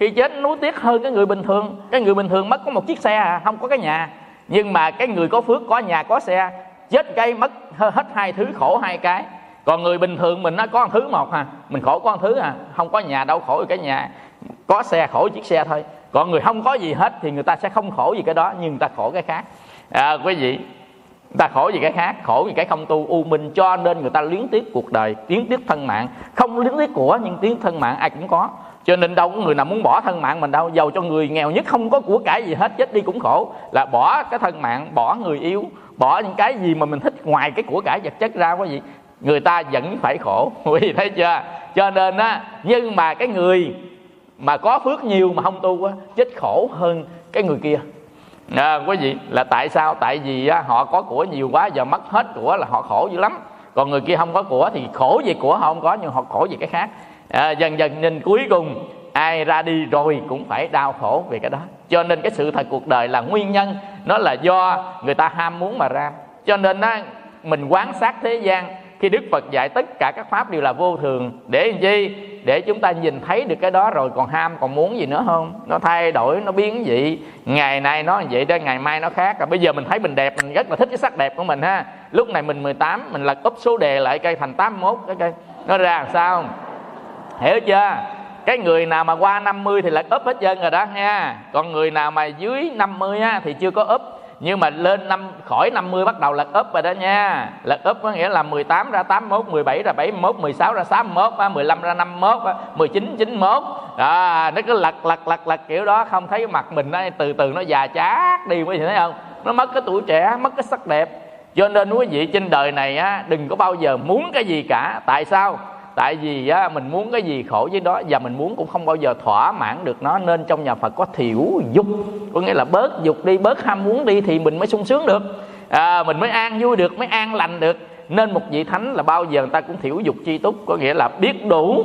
Khi chết nuối tiếc hơn cái người bình thường. Cái người bình thường mất có một chiếc xe à không có cái nhà. Nhưng mà cái người có phước có nhà có xe chết cây mất hết hai thứ khổ hai cái. Còn người bình thường mình nó có một thứ một à mình khổ có một thứ à không có nhà đâu khổ cái nhà. Có xe khổ chiếc xe thôi. Còn người không có gì hết thì người ta sẽ không khổ gì cái đó nhưng người ta khổ cái khác. À, quý vị ta khổ vì cái khác, khổ vì cái không tu. U minh cho nên người ta luyến tiếc cuộc đời, luyến tiếc thân mạng. Không luyến tiếc của, nhưng tiếng thân mạng ai cũng có. Cho nên đâu có người nào muốn bỏ thân mạng mình đâu. Giàu cho người nghèo nhất không có của cải gì hết, chết đi cũng khổ. Là bỏ cái thân mạng, bỏ người yêu, bỏ những cái gì mà mình thích ngoài cái của cải vật chất ra quá gì người ta vẫn phải khổ. [laughs] Quý vị thấy chưa? Cho nên á, nhưng mà cái người mà có phước nhiều mà không tu á, chết khổ hơn cái người kia à, quý vị là tại sao? Tại vì á, họ có của nhiều quá giờ mất hết của là họ khổ dữ lắm. Còn người kia không có của thì khổ về của họ không có nhưng họ khổ về cái khác. À, dần dần nhìn cuối cùng ai ra đi rồi cũng phải đau khổ về cái đó. Cho nên cái sự thật cuộc đời là nguyên nhân nó là do người ta ham muốn mà ra. Cho nên á mình quán sát thế gian khi đức phật dạy tất cả các pháp đều là vô thường để làm chi? Để chúng ta nhìn thấy được cái đó rồi còn ham còn muốn gì nữa không? Nó thay đổi nó biến dị. Ngày nay nó vậy đó ngày mai nó khác. Rồi bây giờ mình thấy mình đẹp mình rất là thích cái sắc đẹp của mình ha. Lúc này mình 18 mình lật úp số đề lại cây thành 81 cái cây nó ra làm sao? Hiểu chưa? Cái người nào mà qua 50 thì lật úp hết trơn rồi đó nha. Còn người nào mà dưới 50 á, thì chưa có úp nhưng mà lên năm khỏi 50 bắt đầu lật úp rồi đó nha. Lật úp có nghĩa là 18 ra 81 17 ra 71 16 ra 61 15 ra 51 19 91 đó, nó cứ lật lật lật lật kiểu đó không thấy mặt mình nó từ từ nó già chát đi quý vị thấy không? Nó mất cái tuổi trẻ mất cái sắc đẹp. Cho nên quý vị trên đời này á đừng có bao giờ muốn cái gì cả. Tại sao? Tại vì á, mình muốn cái gì khổ với đó và mình muốn cũng không bao giờ thỏa mãn được nó nên trong nhà phật có thiểu dục. Có nghĩa là bớt dục đi bớt ham muốn đi thì mình mới sung sướng được. À, mình mới an vui được mới an lành được. Nên một vị thánh là bao giờ người ta cũng thiểu dục chi túc có nghĩa là biết đủ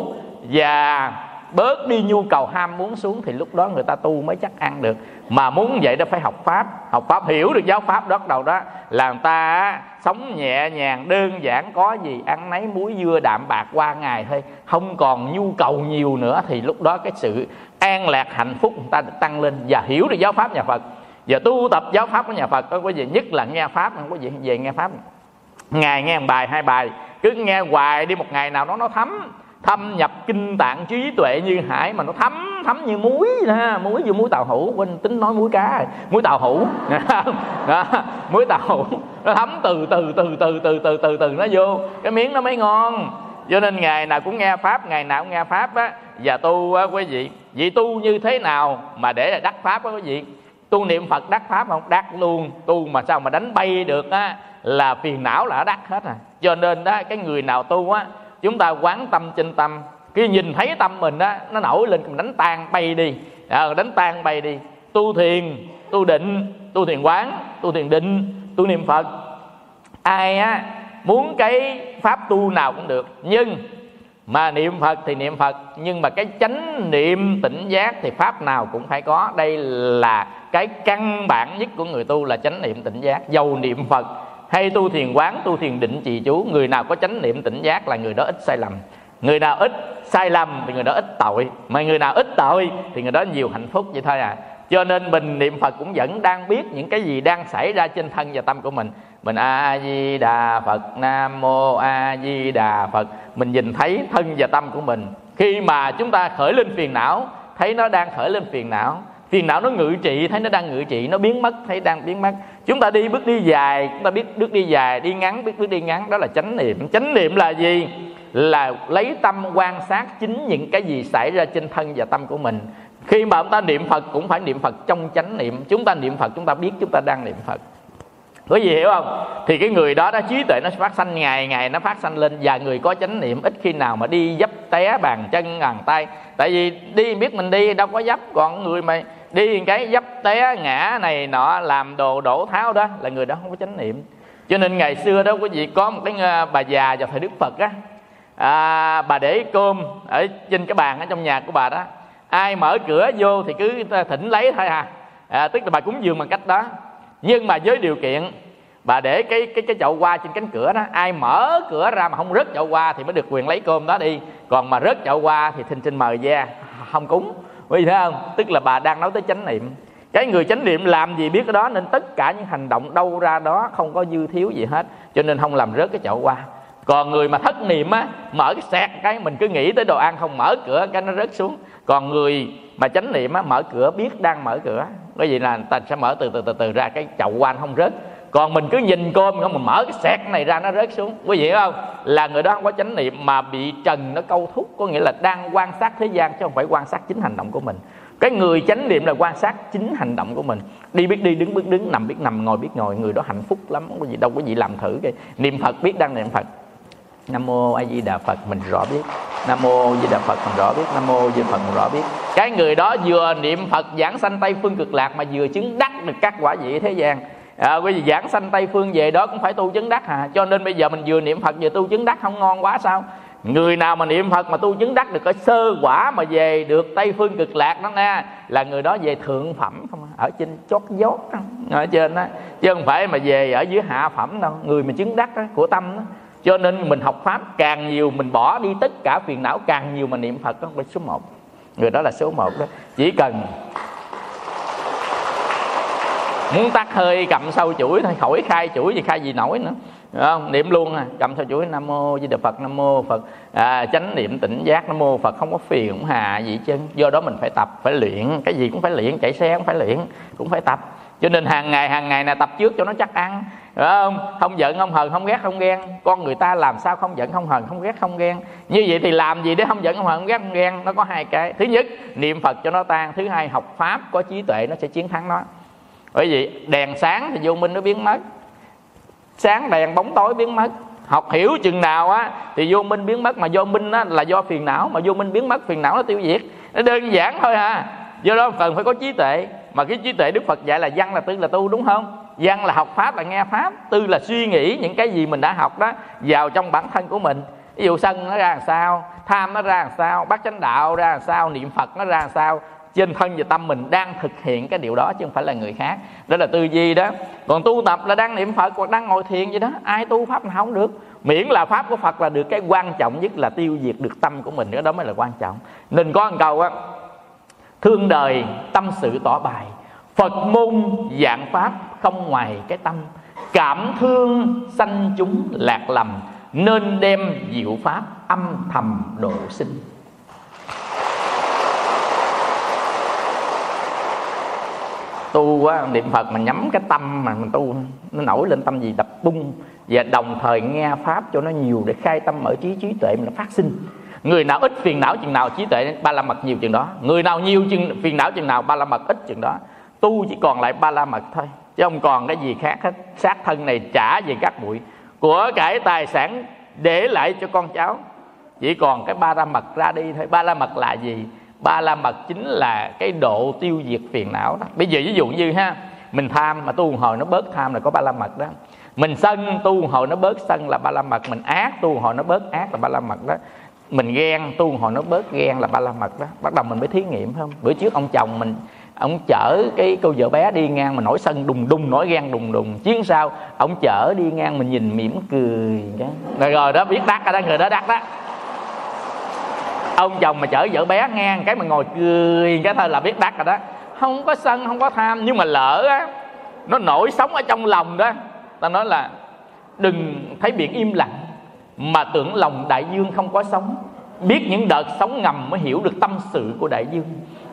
và bớt đi nhu cầu ham muốn xuống thì lúc đó người ta tu mới chắc ăn được mà muốn vậy đó phải học pháp. Học pháp hiểu được giáo pháp đó, đầu đó là người ta sống nhẹ nhàng, đơn giản, có gì ăn nấy, muối dưa, đạm bạc qua ngày thôi. Không còn nhu cầu nhiều nữa thì lúc đó cái sự an lạc, hạnh phúc người ta được tăng lên. Và hiểu được giáo pháp nhà phật. Và tu tập giáo pháp của nhà phật, có quý vị nhất là nghe pháp, không có gì về nghe pháp. Ngày nghe một bài, hai bài, cứ nghe hoài đi một ngày nào đó nó thấm thâm nhập kinh tạng trí tuệ như hải mà nó thấm thấm như muối ha muối như muối tàu hũ quên tính nói muối cá rồi. Muối tàu hũ. [laughs] Đó, muối tàu hũ. Nó thấm từ từ từ từ từ từ từ từ nó vô. Cái miếng nó mới ngon. Cho nên ngày nào cũng nghe pháp ngày nào cũng nghe pháp á. Và tu á quý vị. Vị tu như thế nào mà để đắc pháp á quý vị? Tu niệm phật đắc pháp không? Đắc luôn. Tu mà sao mà đánh bay được á là phiền não là đắc hết à. Cho nên đó cái người nào tu á chúng ta quán tâm trên tâm. Khi nhìn thấy tâm mình á nó nổi lên mình đánh tan bay đi. À, đánh tan bay đi. Tu thiền tu định tu thiền quán tu thiền định tu niệm phật. Ai á muốn cái pháp tu nào cũng được. Nhưng mà niệm phật thì niệm phật nhưng mà cái chánh niệm tỉnh giác thì pháp nào cũng phải có. Đây là cái căn bản nhất của người tu là chánh niệm tỉnh giác dầu niệm phật hay tu thiền quán, tu thiền định trì chú, người nào có chánh niệm tỉnh giác là người đó ít sai lầm. Người nào ít sai lầm thì người đó ít tội, mà người nào ít tội thì người đó nhiều hạnh phúc vậy thôi à. Cho nên mình niệm phật cũng vẫn đang biết những cái gì đang xảy ra trên thân và tâm của mình. Mình a di đà phật nam mô a di đà phật. Mình nhìn thấy thân và tâm của mình. Khi mà chúng ta khởi lên phiền não, thấy nó đang khởi lên phiền não phiền não nó ngự trị, thấy nó đang ngự trị, nó biến mất, thấy đang biến mất. Chúng ta đi bước đi dài, chúng ta biết bước đi dài, đi ngắn, biết bước đi ngắn, đó là chánh niệm. Chánh niệm là gì? Là lấy tâm quan sát chính những cái gì xảy ra trên thân và tâm của mình. Khi mà chúng ta niệm phật cũng phải niệm phật trong chánh niệm. Chúng ta niệm phật, chúng ta biết chúng ta đang niệm phật. Có gì hiểu không? Thì cái người đó đó, trí tuệ nó phát sanh, ngày ngày nó phát sanh lên và người có chánh niệm ít khi nào mà đi dấp té bàn chân ngàn tay. Tại vì đi biết mình đi, đâu có dấp, còn người mà đi cái dấp té ngã này nọ làm đồ đổ tháo đó là người đó không có chánh niệm. Cho nên ngày xưa đó quý vị có một cái à, bà già vào thời đức phật á à, bà để cơm ở trên cái bàn ở trong nhà của bà đó. Ai mở cửa vô thì cứ thỉnh lấy thôi à, à tức là bà cúng dường bằng cách đó. Nhưng mà với điều kiện bà để cái cái cái chậu hoa trên cánh cửa đó ai mở cửa ra mà không rớt chậu hoa thì mới được quyền lấy cơm đó đi. Còn mà rớt chậu hoa thì thình xin mời ra không cúng vì thấy không? Tức là bà đang nói tới chánh niệm. Cái người chánh niệm làm gì biết cái đó, nên tất cả những hành động đâu ra đó không có dư thiếu gì hết. Cho nên không làm rớt cái chậu qua còn người mà thất niệm á, mở cái sẹt cái, mình cứ nghĩ tới đồ ăn không, mở cửa cái nó rớt xuống. Còn người mà chánh niệm á, mở cửa, biết đang mở cửa. Cái gì là ta sẽ mở từ từ từ từ ra cái chậu hoa không rớt còn mình cứ nhìn cơm không mà mở cái sẹt này ra, nó rớt xuống. Quý vị không? Là người đó không có chánh niệm, mà bị trần nó câu thúc. Có nghĩa là đang quan sát thế gian, chứ không phải quan sát chính hành động của mình. Cái người chánh niệm là quan sát chính hành động của mình. Đi biết đi, đứng biết đứng, nằm biết nằm, ngồi biết ngồi. Người đó hạnh phúc lắm. Có gì đâu có gì làm thử cái niệm phật biết đang niệm phật. Nam mô a di đà phật, mình rõ biết. Nam mô di đà phật, mình rõ biết. Nam mô di đà phật, mình rõ biết. Cái người đó vừa niệm phật, giảng sanh tây phương cực lạc, mà vừa chứng đắc được các quả vị thế gian à, quý vị giảng sanh tây phương về đó cũng phải tu chứng đắc à cho nên bây giờ mình vừa niệm phật vừa tu chứng đắc không ngon quá sao? Người nào mà niệm phật mà tu chứng đắc được cái sơ quả mà về được tây phương cực lạc đó nha là người đó về thượng phẩm không ở trên chót dốt ở trên đó. Chứ không phải mà về ở dưới hạ phẩm đâu người mà chứng đắc đó, của tâm đó. Cho nên mình học pháp càng nhiều mình bỏ đi tất cả phiền não càng nhiều mà niệm phật đó là số 1 người đó là số 1 đó. Chỉ cần muốn tắt hơi cầm sâu chuỗi thôi. Khỏi khai chuỗi gì khai gì nổi nữa. Không? niệm luôn à. Cầm sâu chuỗi nam mô di đà phật nam mô phật. À, chánh niệm tỉnh giác nam mô phật. Không có phiền không hà gì chân do đó mình phải tập phải luyện. Cái gì cũng phải luyện chạy xe cũng phải luyện cũng phải tập. Cho nên hàng ngày hàng ngày là tập trước cho nó chắc ăn. Đúng không? Không giận không hờn không ghét không ghen. Con người ta làm sao không giận không hờn không ghét không ghen? Như vậy thì làm gì để không giận không hờn không ghét không ghen? Nó có hai cái. Thứ nhất niệm phật cho nó tan. Thứ hai học pháp có trí tuệ nó sẽ chiến thắng nó bởi vì đèn sáng thì vô minh nó biến mất. Sáng đèn bóng tối biến mất. Học hiểu chừng nào á, thì vô minh biến mất. Mà vô minh á là do phiền não. Mà vô minh biến mất, phiền não nó tiêu diệt. Nó đơn giản thôi à. Do đó cần phải có trí tuệ. Mà cái trí tuệ đức phật dạy là văn là tư, là tu, đúng không? Văn là học pháp, là nghe pháp. Tư là suy nghĩ những cái gì mình đã học đó vào trong bản thân của mình. Ví dụ sân nó ra làm sao, tham nó ra làm sao, bát chánh đạo ra làm sao, niệm phật nó ra làm sao trên thân và tâm mình đang thực hiện cái điều đó chứ không phải là người khác. Đó là tư duy đó. Còn tu tập là đang niệm phật hoặc đang ngồi thiền vậy đó. Ai tu pháp nào không được. Miễn là pháp của phật là được cái quan trọng nhất là tiêu diệt được tâm của mình nữa đó mới là quan trọng. Nên có một câu á, thương đời, tâm sự tỏ bài. Phật môn dạng pháp không ngoài cái tâm. Cảm thương sanh chúng lạc lầm, nên đem diệu pháp âm thầm độ sinh. Tu quá niệm phật mà nhắm cái tâm mà mình tu, nó nổi lên tâm gì, đập bung. Và đồng thời nghe pháp cho nó nhiều để khai tâm mở trí trí tuệ mình phát sinh. Người nào ít phiền não chừng nào trí tuệ, ba la mật nhiều chừng đó. Người nào nhiều chừng, phiền não chừng nào, ba la mật ít chừng đó. Tu chỉ còn lại ba la mật thôi, chứ không còn cái gì khác hết. Sát thân này trả về các bụi của cải tài sản để lại cho con cháu. Chỉ còn cái ba la mật ra đi thôi. Ba la mật là gì? Ba la mật chính là cái độ tiêu diệt phiền não đó. Bây giờ ví dụ như ha, mình tham mà tu hồi nó bớt tham là có ba la mật đó. Mình sân tu hồi nó bớt sân là ba la mật. Mình ác tu hồi nó bớt ác là ba la mật đó. Mình ghen tu hồi nó bớt ghen là ba la mật đó. Bắt đầu mình mới thí nghiệm không? Bữa trước ông chồng mình, ông chở cái cô vợ bé đi ngang mà nổi sân đùng đùng, nổi ghen đùng đùng. Chiến sao? ông chở đi ngang mình nhìn mỉm cười. Dạ. Cái rồi đó, biết đắt đó, người đó đắt đó ông chồng mà chở vợ bé ngang, cái mà ngồi cười, cái thôi là biết đắt rồi đó. Không có sân, không có tham, nhưng mà lỡ á, nó nổi sống ở trong lòng đó, ta nói là đừng thấy biển im lặng, mà tưởng lòng đại dương không có sống biết những đợt sóng ngầm mới hiểu được tâm sự của đại dương.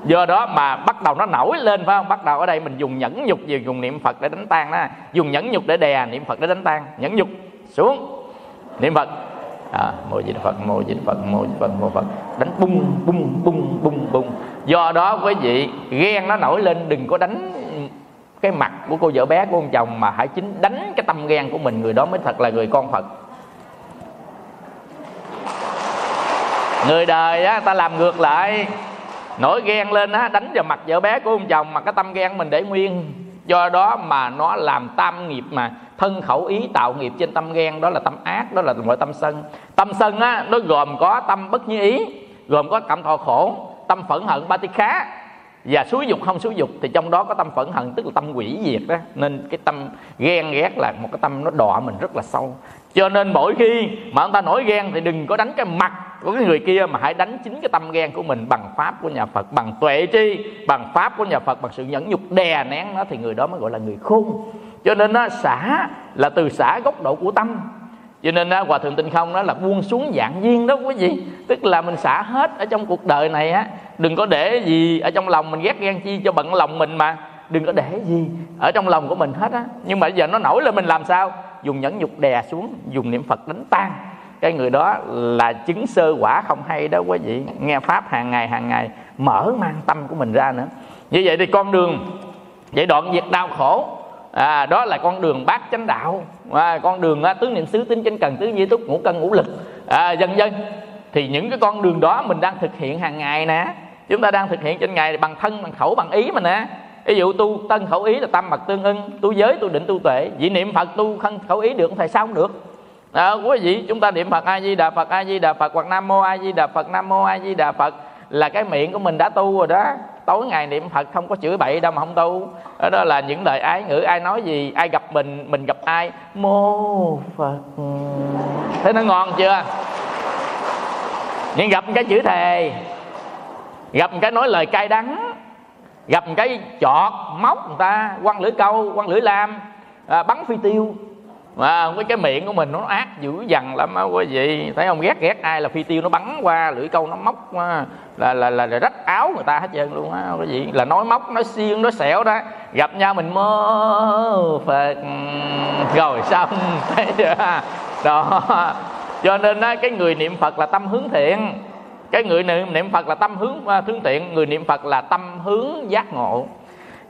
Do đó mà bắt đầu nó nổi lên, phải không? Bắt đầu ở đây mình dùng nhẫn nhục gì, dùng niệm phật để đánh tan đó. Dùng nhẫn nhục để đè, niệm phật để đánh tan. Nhẫn nhục, xuống. Niệm phật à, mô di phật mô di phật mô di phật mô phật. Đánh bung bung bung bung bung. Do đó quý vị ghen nó nổi lên đừng có đánh cái mặt của cô vợ bé của ông chồng mà hãy chính đánh cái tâm ghen của mình người đó mới thật là người con phật. Người đời á ta làm ngược lại. Nổi ghen lên á đánh vào mặt vợ bé của ông chồng mà cái tâm ghen mình để nguyên. Do đó mà nó làm tam nghiệp mà thân khẩu ý tạo nghiệp trên tâm ghen, đó là tâm ác, đó là gọi tâm sân. Tâm sân á, nó gồm có tâm bất như ý, gồm có cảm thọ khổ, tâm phẫn hận ba ti khá. Và xúi dục không xúi dục thì trong đó có tâm phẫn hận, tức là tâm quỷ diệt đó nên cái tâm ghen ghét là một cái tâm nó đọa mình rất là sâu. Cho nên mỗi khi mà ông ta nổi ghen thì đừng có đánh cái mặt của cái người kia, mà hãy đánh chính cái tâm ghen của mình bằng pháp của nhà Phật, bằng tuệ tri, bằng pháp của nhà Phật, bằng sự nhẫn nhục đè nén nó thì người đó mới gọi là người khôn cho nên nó xả là từ xả góc độ của tâm. Cho nên á, hòa thượng tinh không đó là buông xuống dạng duyên đó quý vị. Tức là mình xả hết ở trong cuộc đời này á đừng có để gì ở trong lòng mình ghét ghen chi cho bận lòng mình mà. Đừng có để gì ở trong lòng của mình hết á. Nhưng mà giờ nó nổi lên mình làm sao? Dùng nhẫn nhục đè xuống dùng niệm phật đánh tan. Cái người đó là chứng sơ quả không hay đó quý vị. Nghe pháp hàng ngày hàng ngày mở mang tâm của mình ra nữa. Như vậy thì con đường vậy đoạn diệt đau khổ à, đó là con đường bát chánh đạo. À, con đường á, tứ niệm xứ tính chánh cần tứ duy túc ngũ cân ngũ lực. À, dân dân thì những cái con đường đó mình đang thực hiện hàng ngày nè. Chúng ta đang thực hiện trên ngày bằng thân bằng khẩu bằng ý mà nè. Ví dụ tu tân khẩu ý là tâm mật tương ưng tu giới tu định tu tuệ. Vị niệm phật tu thân khẩu ý được thầy sao không được? À, quý vị chúng ta niệm phật a di đà phật a di đà phật hoặc nam mô a di đà phật nam mô a di đà phật là cái miệng của mình đã tu rồi đó tối ngày niệm phật không có chửi bậy đâu mà không tu. Đó là những lời ái ngữ ai nói gì ai gặp mình mình gặp ai. Mô phật. Thế nó ngon chưa? Nhưng gặp cái chữ thề gặp cái nói lời cay đắng gặp cái chọt móc người ta quăng lưỡi câu quăng lưỡi lam à, bắn phi tiêu mà với cái miệng của mình nó ác dữ dằn lắm á quý vị. Thấy không? Ghét ghét ai là phi tiêu nó bắn qua lưỡi câu nó móc qua. Là là là, là rách áo người ta hết trơn luôn á quý vị. Là nói móc nói xiên nói xẻo đó. Gặp nhau mình mơ phật. Rồi xong. Thấy [laughs] chưa đó. Cho nên á, cái người niệm phật là tâm hướng thiện. Cái người niệm niệm phật là tâm hướng à, hướng thiện. Người niệm phật là tâm hướng giác ngộ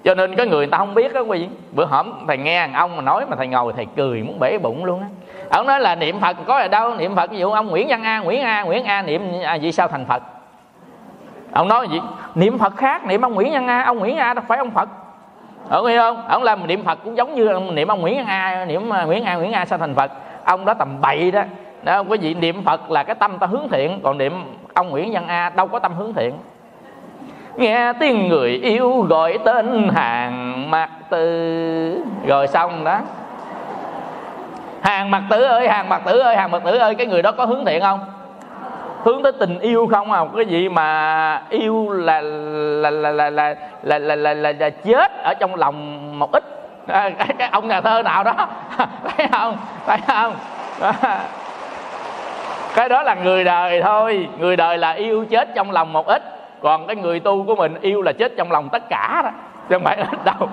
cho nên có người ta không biết đó quý vị. Bữa hổm thầy nghe ông mà nói mà thầy ngồi thầy cười muốn bể bụng luôn á. Ông nói là niệm phật có ở đâu? Niệm phật ví dụ ông nguyễn văn a nguyễn a nguyễn a niệm à, vì sao thành phật? Ông nói gì? Niệm phật khác niệm ông nguyễn văn a. Ông nguyễn a đâu phải ông phật. Ông hiểu không? Ông làm niệm phật cũng giống như niệm ông nguyễn văn a niệm à, nguyễn a nguyễn a sao thành phật. Ông đó tầm bậy đó. Đó quý vị niệm phật là cái tâm ta hướng thiện còn niệm ông nguyễn văn a đâu có tâm hướng thiện nghe tiếng người yêu gọi tên hàng mặt tử. Rồi xong đó. Hàng mặt tử ơi hàng mặt tử ơi hàng mặt tử ơi cái người đó có hướng thiện không? Hướng tới tình yêu không à? Cái gì mà yêu là là là là là là là, là, là, là, chết ở trong lòng một ít. À, cái, cái ông nhà thơ nào đó. [laughs] Thấy không? Thấy không? [laughs] Cái đó là người đời thôi. Người đời là yêu chết trong lòng một ít còn cái người tu của mình yêu là chết trong lòng tất cả đó. Chứ không phải [laughs] đâu.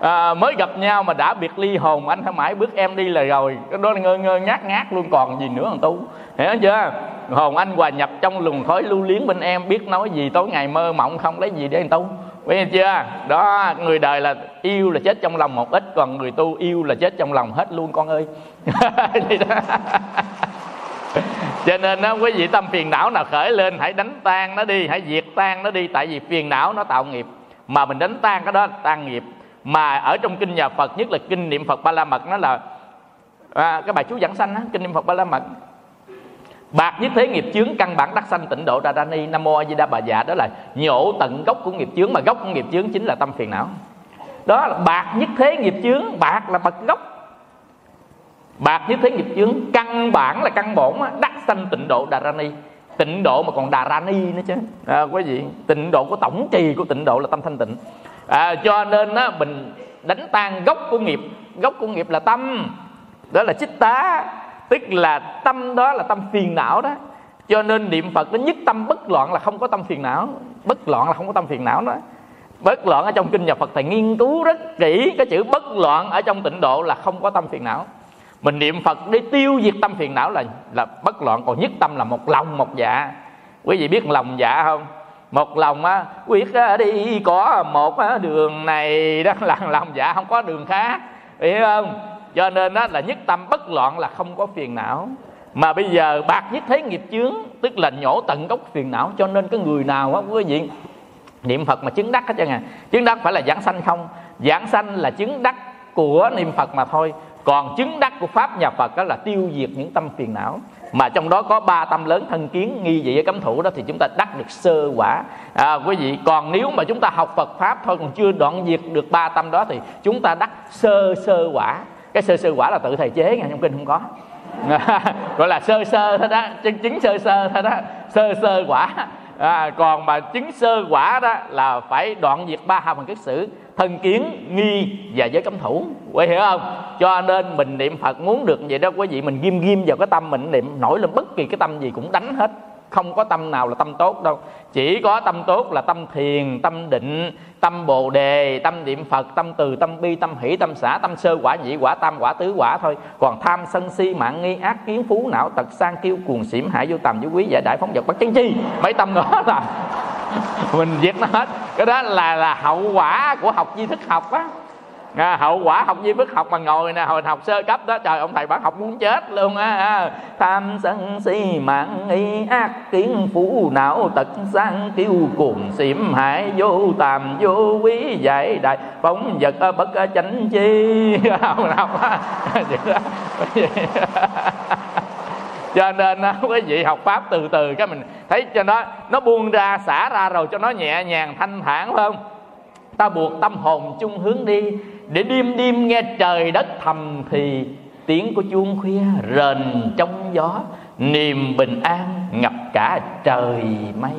À, mới gặp nhau mà đã biệt ly hồn anh phải mãi bước em đi là rồi. Cái đó là ngơ ngơ ngát ngát luôn còn gì nữa thằng tu. Hiểu chưa? Hồn anh hòa nhập trong luồng khói lưu liếng bên em biết nói gì tối ngày mơ mộng không lấy gì để anh tu. Biết chưa? Đó người đời là yêu là chết trong lòng một ít còn người tu yêu là chết trong lòng hết luôn con ơi. [laughs] cho nên đó, quý vị tâm phiền não nào khởi lên hãy đánh tan nó đi hãy diệt tan nó đi. Tại vì phiền não nó tạo nghiệp. Mà mình đánh tan cái đó là tan nghiệp. Mà ở trong kinh nhà Phật nhất là kinh niệm Phật Ba La Mật nó là à, cái bài chú giảng sanh á, kinh niệm Phật Ba La Mật bạc nhất thế nghiệp chướng căn bản đắc sanh tịnh độ đà đa ni nam mô a di đà bà dạ. Đó là nhổ tận gốc của nghiệp chướng mà gốc của nghiệp chướng chính là tâm phiền não. Đó là bạc nhất thế nghiệp chướng. Bạc là bậc gốc bạc như thế nghiệp chướng căn bản là căn bổn đắc sanh tịnh độ đà ra ni. Tịnh độ mà còn đà ra ni nữa chứ. À, quý vị tịnh độ của tổng trì của tịnh độ là tâm thanh tịnh. À, cho nên á, mình đánh tan gốc của nghiệp. Gốc của nghiệp là tâm. Đó là chích tá tức là tâm đó là tâm phiền não đó. Cho nên niệm phật nó nhất tâm bất loạn là không có tâm phiền não. Bất loạn là không có tâm phiền não đó. Bất loạn ở trong kinh nhà phật thầy nghiên cứu rất kỹ cái chữ bất loạn ở trong tịnh độ là không có tâm phiền não mình niệm phật để tiêu diệt tâm phiền não là là bất loạn, còn nhất tâm là một lòng một dạ. Quý vị biết lòng dạ không? Một lòng á, quyết đi có một đường này đó [laughs] là lòng dạ không có đường khác. Hiểu không? Cho nên đó là nhất tâm bất loạn là không có phiền não. Mà bây giờ bạc nhất thế nghiệp chướng, tức là nhổ tận gốc phiền não, cho nên cái người nào á, quý vị niệm phật mà chứng đắc hết trơn à. Chứng đắc phải là giảng sanh không? Giảng sanh là chứng đắc của niệm phật mà thôi còn chứng đắc của pháp nhà phật đó là tiêu diệt những tâm phiền não. Mà trong đó có ba tâm lớn thân kiến nghi dị với cấm thủ đó thì chúng ta đắc được sơ quả. À, quý vị còn nếu mà chúng ta học Phật pháp thôi còn chưa đoạn diệt được ba tâm đó thì chúng ta đắc sơ sơ quả. Cái sơ sơ quả là tự thầy chế nghe trong kinh không có. [laughs] Gọi là sơ sơ thôi đó chứng chứng sơ sơ thôi đó. Sơ sơ quả. À, còn mà chứng sơ quả đó là phải đoạn diệt ba hào phần kết sử thân kiến, nghi và giới cấm thủ. Quý hiểu không? Cho nên mình niệm phật muốn được vậy đó, quý vị mình ghim ghim vào cái tâm mình niệm, nổi lên bất kỳ cái tâm gì cũng đánh hết không có tâm nào là tâm tốt đâu. Chỉ có tâm tốt là tâm thiền, tâm định, tâm bồ đề, tâm niệm phật, tâm từ, tâm bi, tâm hỷ, tâm xã, tâm sơ, quả nhị quả tam, quả tứ, quả thôi. Còn tham sân si, mạng nghi, ác, kiến phú, não tật, sang, kiêu, cuồng, xỉm, hại, vô tầm, vô quý giải đại, phóng vật, bất chân chi. Mấy tâm nữa là [laughs] mình giết nó hết. Cái đó là là hậu quả của học tri thức học á à, hậu quả học di bức học mà ngồi nè hồi học sơ cấp đó trời ông thầy bác học muốn chết luôn á à. tham sân si mạng y ác kiến phú não tật sang kiêu cuồng xỉm hại vô tàm vô quý giải đại phóng vật bất chánh chi [laughs] không nào [laughs] cho nên quý vị học pháp từ từ cái mình thấy cho nó nó buông ra xả ra rồi cho nó nhẹ nhàng thanh thản phải không ta buộc tâm hồn chung hướng đi để đêm đêm nghe trời đất thầm thì tiếng của chuông khuya rền trong gió, niềm bình an ngập cả trời mây.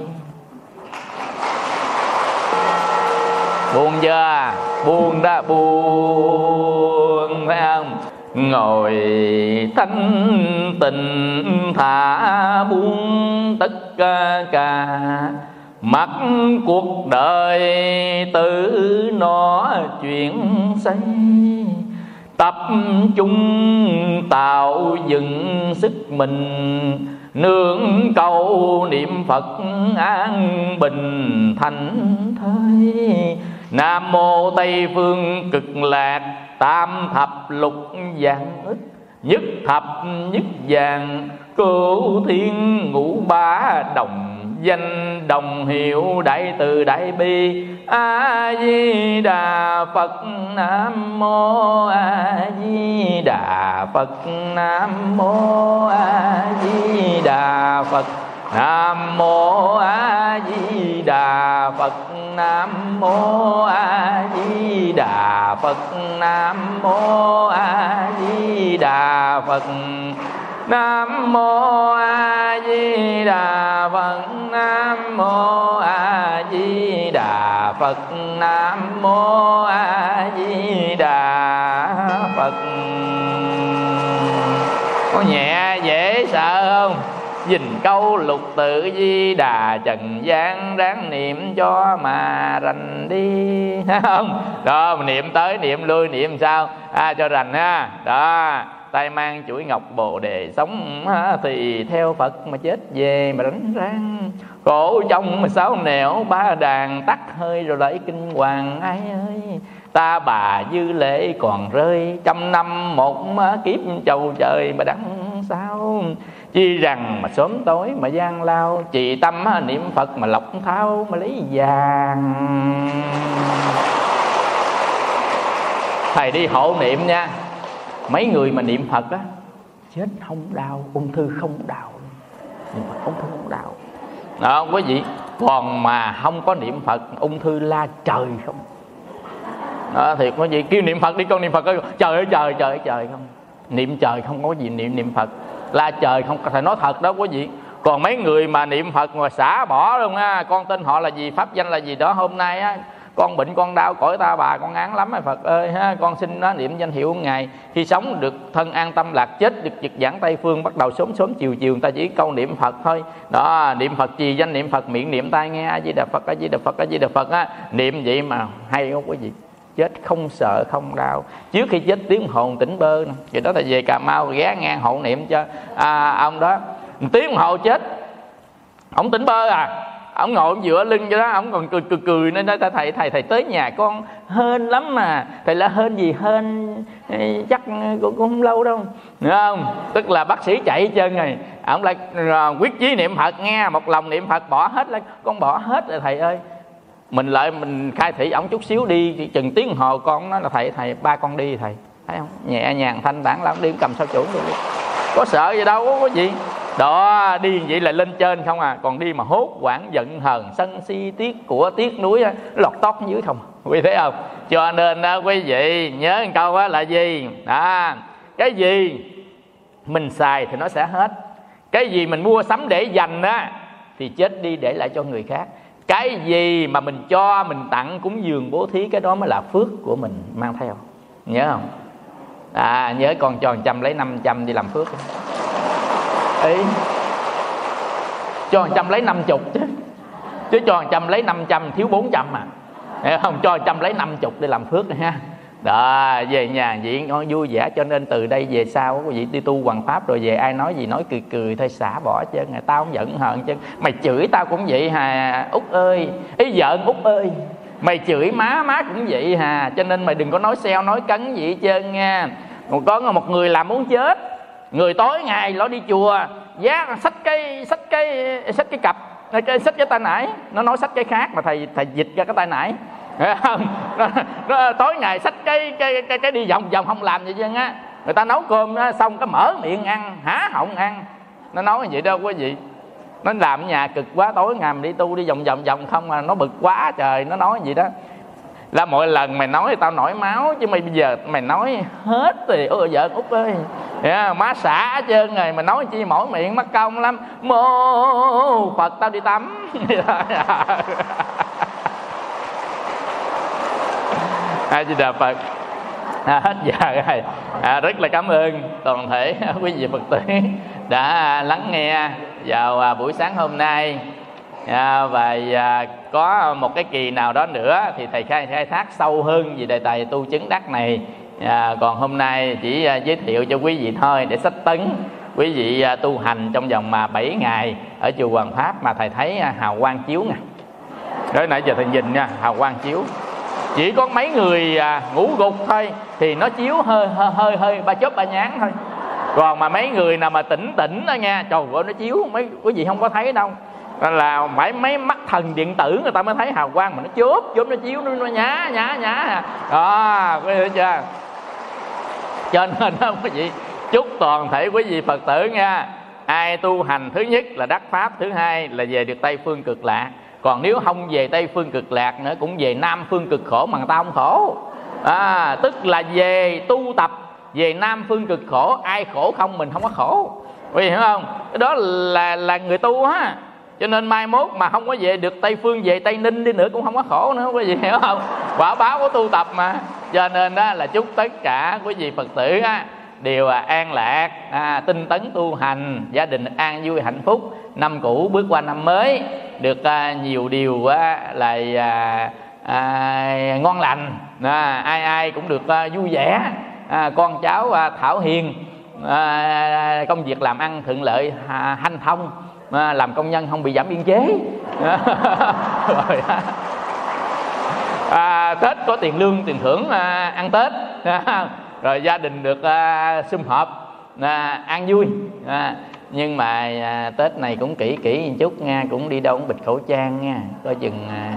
Buồn chưa? Buồn đã buồn phải không? Ngồi thanh tình thả buông tất cả mặc cuộc đời tự nó chuyển xây. Tập trung tạo dựng sức mình nương cầu niệm phật an bình thành thơi. Nam mô tây phương cực lạc, tam thập lục vàng ức, nhất thập nhất vàng cửu thiên ngũ ba đồng danh đồng hiệu đại từ đại bi. A di đà phật nam mô a di đà phật nam mô a di đà phật nam mô a di đà phật nam mô a di đà phật nam mô a di đà phật nam mô a di đà phật. Nam mô a di đà phật. Nam mô a di đà phật. Có nhẹ dễ sợ không? Dình câu lục tự di đà trần gian ráng niệm cho mà rành đi. [laughs] Không? Đó niệm tới niệm lui niệm sao? À, cho rành ha. Đó tay mang chuỗi ngọc bồ đề sống thì theo phật mà chết về mà đánh răng cổ trong mà sáu nẻo, ba đàn tắt hơi rồi lấy kinh hoàng. Ai ơi, ta bà dư lễ còn rơi, trăm năm một kiếp chầu trời mà đắng sao? Chi rằng mà sớm tối mà gian lao, trì tâm niệm phật mà lọc thao mà lấy vàng. Thầy đi hộ niệm nha mấy người mà niệm phật á chết không đau ung thư không đau. Niệm phật ung thư không đau. Đó quý vị còn mà không có niệm phật ung thư la trời không? Đó, thiệt quý vị kêu niệm phật đi con niệm phật ơi. Trời ơi trời trời ơi trời không? Niệm trời không có gì niệm niệm phật. La trời không phải nói thật đó quý vị còn mấy người mà niệm phật mà xả bỏ luôn á con tên họ là gì pháp danh là gì đó hôm nay á con bệnh con đau cõi ta bà con án lắm Phật ơi ha. Con xin nó niệm danh hiệu ngài. Khi sống được thân an tâm lạc chết được trực giảng tây phương bắt đầu sớm sớm chiều chiều người ta chỉ câu niệm Phật thôi. Đó niệm Phật gì danh niệm Phật miệng niệm tai nghe a di đà Phật a di đà Phật a di đà Phật á. Niệm vậy mà hay không quý vị chết không sợ không đau. Trước khi chết tiếng hồn tỉnh bơ nè. Vậy đó là về cà mau ghé ngang hộ niệm cho à, ông đó. Tiếng hồ chết ông tỉnh bơ à ông ngồi giữa lưng cho đó ông còn cười cười cười nên đó thầy thầy thầy tới nhà con hên lắm mà. Thầy là hên gì hên chắc cũng, không lâu đâu. Đúng không? Tức là bác sĩ chạy chân rồi. Ông lại ờ, quyết chí niệm phật nghe một lòng niệm phật bỏ hết là con bỏ hết rồi thầy ơi. Mình lại mình khai thị ổng chút xíu đi chừng tiếng hồ con nói là thầy thầy ba con đi thầy. Thấy không? Nhẹ nhàng thanh tản lắm đi cầm sao chủ đi có sợ gì đâu có gì đó đi vậy là lên trên không à. Còn đi mà hốt quản giận hờn sân si tiết của tiết núi lọt tóc dưới không à. quý thấy không? Cho nên đó, quý vị nhớ một câu á là gì? À cái gì mình xài thì nó sẽ hết. Cái gì mình mua sắm để dành á thì chết đi để lại cho người khác. Cái gì mà mình cho mình tặng cúng dường bố thí cái đó mới là phước của mình mang theo. Nhớ không? À nhớ con tròn trăm lấy năm trăm đi làm phước ý. Cho trăm lấy năm chục chứ. Chứ cho trăm lấy năm trăm, thiếu bốn trăm à. Hiểu không? Cho trăm lấy năm chục để làm phước ha. Đó về nhà vậy ngon, vui vẻ, cho nên từ đây về sau quý vị đi tu hoàng pháp rồi về ai nói gì nói cười cười, thôi xả bỏ chứ. Ngày tao không giận hờn chứ. Mày chửi tao cũng vậy hà, út ơi. Ý giận, út ơi. Mày chửi má má cũng vậy hà. Cho nên mày đừng có nói xeo, nói cấn gì hết trơn nha. Còn có một người làm muốn chết người tối ngày nó đi chùa giá sách cái sách cái sách cái cặp cái sách cái tay nải. Nó nói sách cái khác mà thầy thầy dịch ra cái tay nải. Không? Nó, nó, tối ngày sách cái cái cái, cái đi vòng vòng không làm gì chứ á. Người ta nấu cơm đó, xong cái mở miệng ăn há họng ăn. Nó nói vậy đâu quý vị. Nó làm ở nhà cực quá tối ngày mình đi tu đi vòng vòng vòng không mà nó bực quá trời nó nói gì đó là mỗi lần mày nói tao nổi máu chứ mày bây giờ mày nói hết thì ôi vợ út ơi. Yeah, má xả hết trơn rồi mày nói chi mỗi miệng mắc công lắm. Mô phật tao đi tắm. A di đà phật. À, hết giờ rồi. À, rất là cảm ơn toàn thể [laughs] quý vị phật tử đã lắng nghe vào à, buổi sáng hôm nay à, và à, có một cái kỳ nào đó nữa thì thầy khai khai thác sâu hơn về đề tài tu chứng đắc này. À, còn hôm nay chỉ à, giới thiệu cho quý vị thôi để sách tấn. Quý vị à, tu hành trong vòng mà 7 ngày ở chùa Hoàng Pháp mà thầy thấy à, hào quang chiếu nè. Đó nãy giờ thầy nhìn nha hào quang chiếu. Chỉ có mấy người à, ngủ gục thôi thì nó chiếu hơi hơi hơi, hơi ba chớp ba nhán thôi. Còn mà mấy người nào mà tỉnh tỉnh đó nha trời ơi nó chiếu. Mấy quý vị không có thấy đâu là phải mấy mắt thần điện tử người ta mới thấy hào quang mà nó chớp chớp nó chiếu nó, nó nhá nhá nhá. Đó có hiểu chưa? Cho nên đó quý vị chúc toàn thể quý vị phật tử nha. Ai tu hành thứ nhất là đắc pháp thứ hai là về được tây phương cực lạc. Còn nếu không về tây phương cực lạc nữa cũng về nam phương cực khổ mà người ta không khổ. À, tức là về tu tập về nam phương cực khổ ai khổ không mình không có khổ. Quý vị hiểu không? Cái đó là là người tu á cho nên mai mốt mà không có về được tây phương về tây ninh đi nữa cũng không có khổ nữa quý [laughs] vị hiểu không? Quả báo của tu tập mà. Cho nên đó là chúc tất cả quý vị phật tử á đều à an lạc à, tinh tấn tu hành gia đình an vui hạnh phúc năm cũ bước qua năm mới được à, nhiều điều à, là à, à, ngon lành à, ai ai cũng được à, vui vẻ. À, con cháu à, thảo hiền à, công việc làm ăn thuận lợi à, hanh thông à, làm công nhân không bị giảm biên chế. [laughs] Rồi. À, tết có tiền lương tiền thưởng à, ăn tết. À, [laughs] rồi gia đình được à, sum họp à, ăn vui. À, nhưng mà à, tết này cũng kỹ kỹ một chút nha cũng đi đâu cũng bịt khẩu trang nha coi chừng à,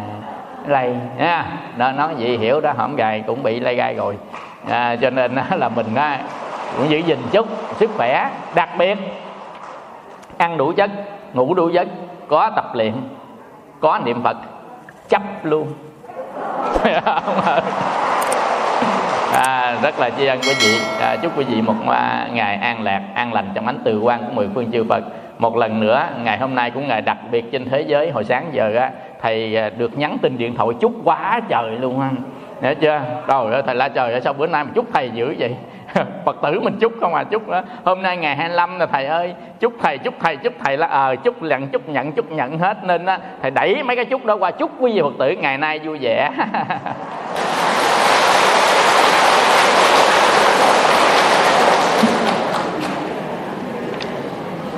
lây à, nha đó nói vậy hiểu đó hổng gài cũng bị lây gai rồi. À, cho nên là mình á, cũng giữ gìn chút sức khỏe đặc biệt ăn đủ chất ngủ đủ giấc có tập luyện có niệm phật chấp luôn. [laughs] À, rất là tri ân quý vị. À, chúc quý vị một à, ngày an lạc an lành trong ánh từ quan của mười phương chư phật. Một lần nữa ngày hôm nay cũng ngày đặc biệt trên thế giới. Hồi sáng giờ á thầy à, được nhắn tin điện thoại chúc quá trời luôn ha nhớ chưa? Rồi thầy la trời sao bữa nay mà chúc thầy dữ vậy? [laughs] phật tử mình chúc không à chúc đó. Hôm nay ngày 25 là thầy ơi. Chúc thầy chúc thầy chúc thầy là ờ à, chúc nhận chúc nhận chúc nhận hết nên á thầy đẩy mấy cái chúc đó qua chúc quý vị phật tử ngày nay vui vẻ. [laughs]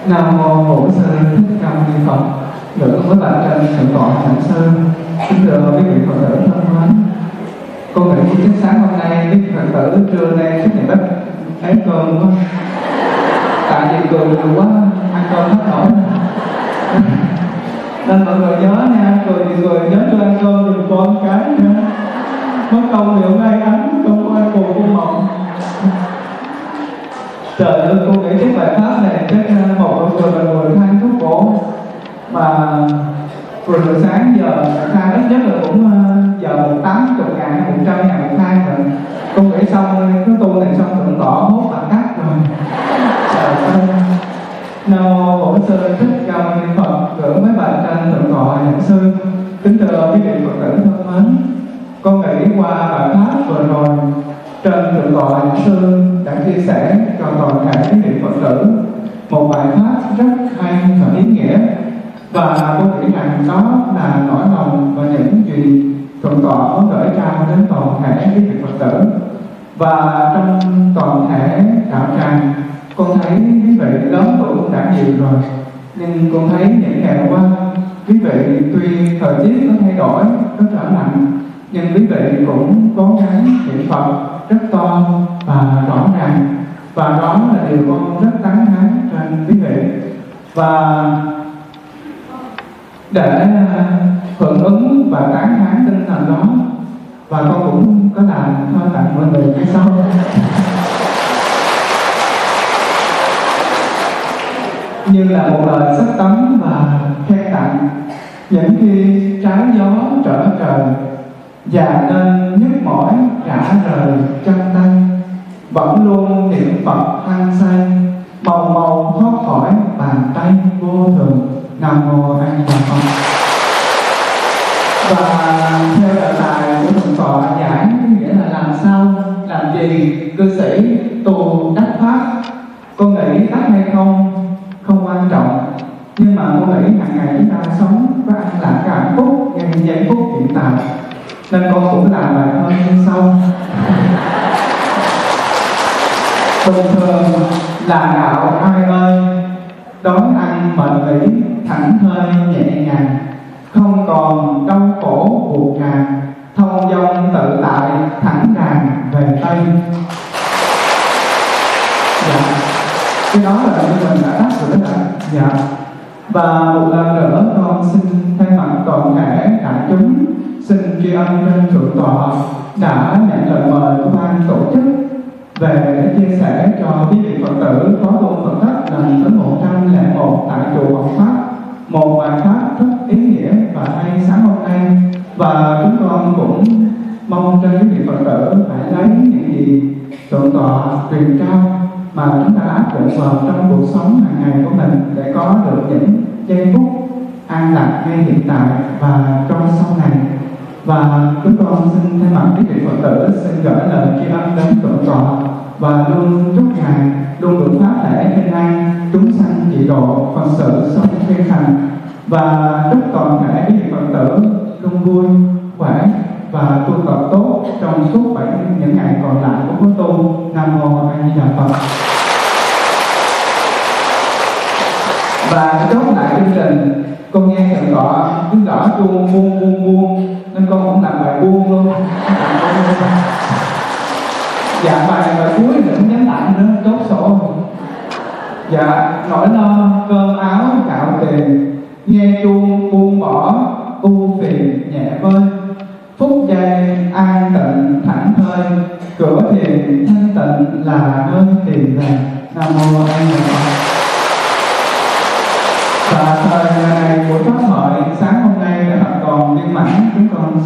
Nam mô Bổn Sư Thích Ca Mâu Ni Phật. được với bạn trần thượng tọa hạnh sư kính thưa quý vị phật tử thân mến con nghĩ thức sáng hôm nay biết phật tử trưa nay chắc ngày bếp thấy cơm quá. Tại vì cười nhiều quá, ăn cơm hết nổi. Nên mọi người nhớ nha cười thì cười nhớ cho ăn cơm đừng con cái nha. Mất công thì hôm nay ăn, không có ai cùng cô mộng trời ơi, cô nghĩ cái bài pháp này chắc à, một người là người than thuốc cổ. Mà rồi từ sáng giờ khai ít nhất là cũng à, giờ tám chục ngàn tu để xong, cái tu này xong thượng tỏ hốt bạn cắt rồi. Trời ơi. Nam mô bổn sư thích ca mâu ni phật, tưởng mấy bài tranh thượng tọa nhạc sư. Kính thưa quý vị phật tử thân mến, con nghĩ qua bài pháp vừa rồi, trên thượng tọa nhạc sư đã chia sẻ cho toàn thể quý vị phật tử một bài pháp rất hay và ý nghĩa. Và con nghĩ rằng đó là nỗi lòng và những gì thượng tọa muốn gửi trao đến toàn thể quý vị phật tử và trong toàn thể đạo tràng, con thấy quý vị lớn tuổi cũng đã nhiều rồi. Nhưng con thấy những ngày qua, quý vị tuy thời tiết có thay đổi, có trở lạnh, nhưng quý vị cũng cố gắng niệm phật rất to và rõ ràng. Và đó là điều con rất tán thán trên quý vị. Và để hưởng ứng và tán thán tinh thần đó và con cũng có làm thơ tặng mọi người như sau. Như là một lời sắc tấm và khen tặng, những khi trái gió trở trời, và nên nhức mỏi cả rời chân tay, vẫn luôn niệm phật hăng say, màu màu thoát khỏi bàn tay vô thường. Nam mô an di đà phật và theo đề tài của thượng tọa giảng nghĩa là làm sao làm gì cư sĩ tu đắc pháp? Con nghĩ đắc hay không? Không quan trọng. Nhưng mà con nghĩ hàng ngày chúng ta sống có ăn lạc cái hạnh phúc ngay giây phút hiện tại, nên con cũng làm bài thơ như sau. Bình thường, là đạo ai ơi? Đón ăn, mệt nghỉ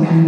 mãn chúng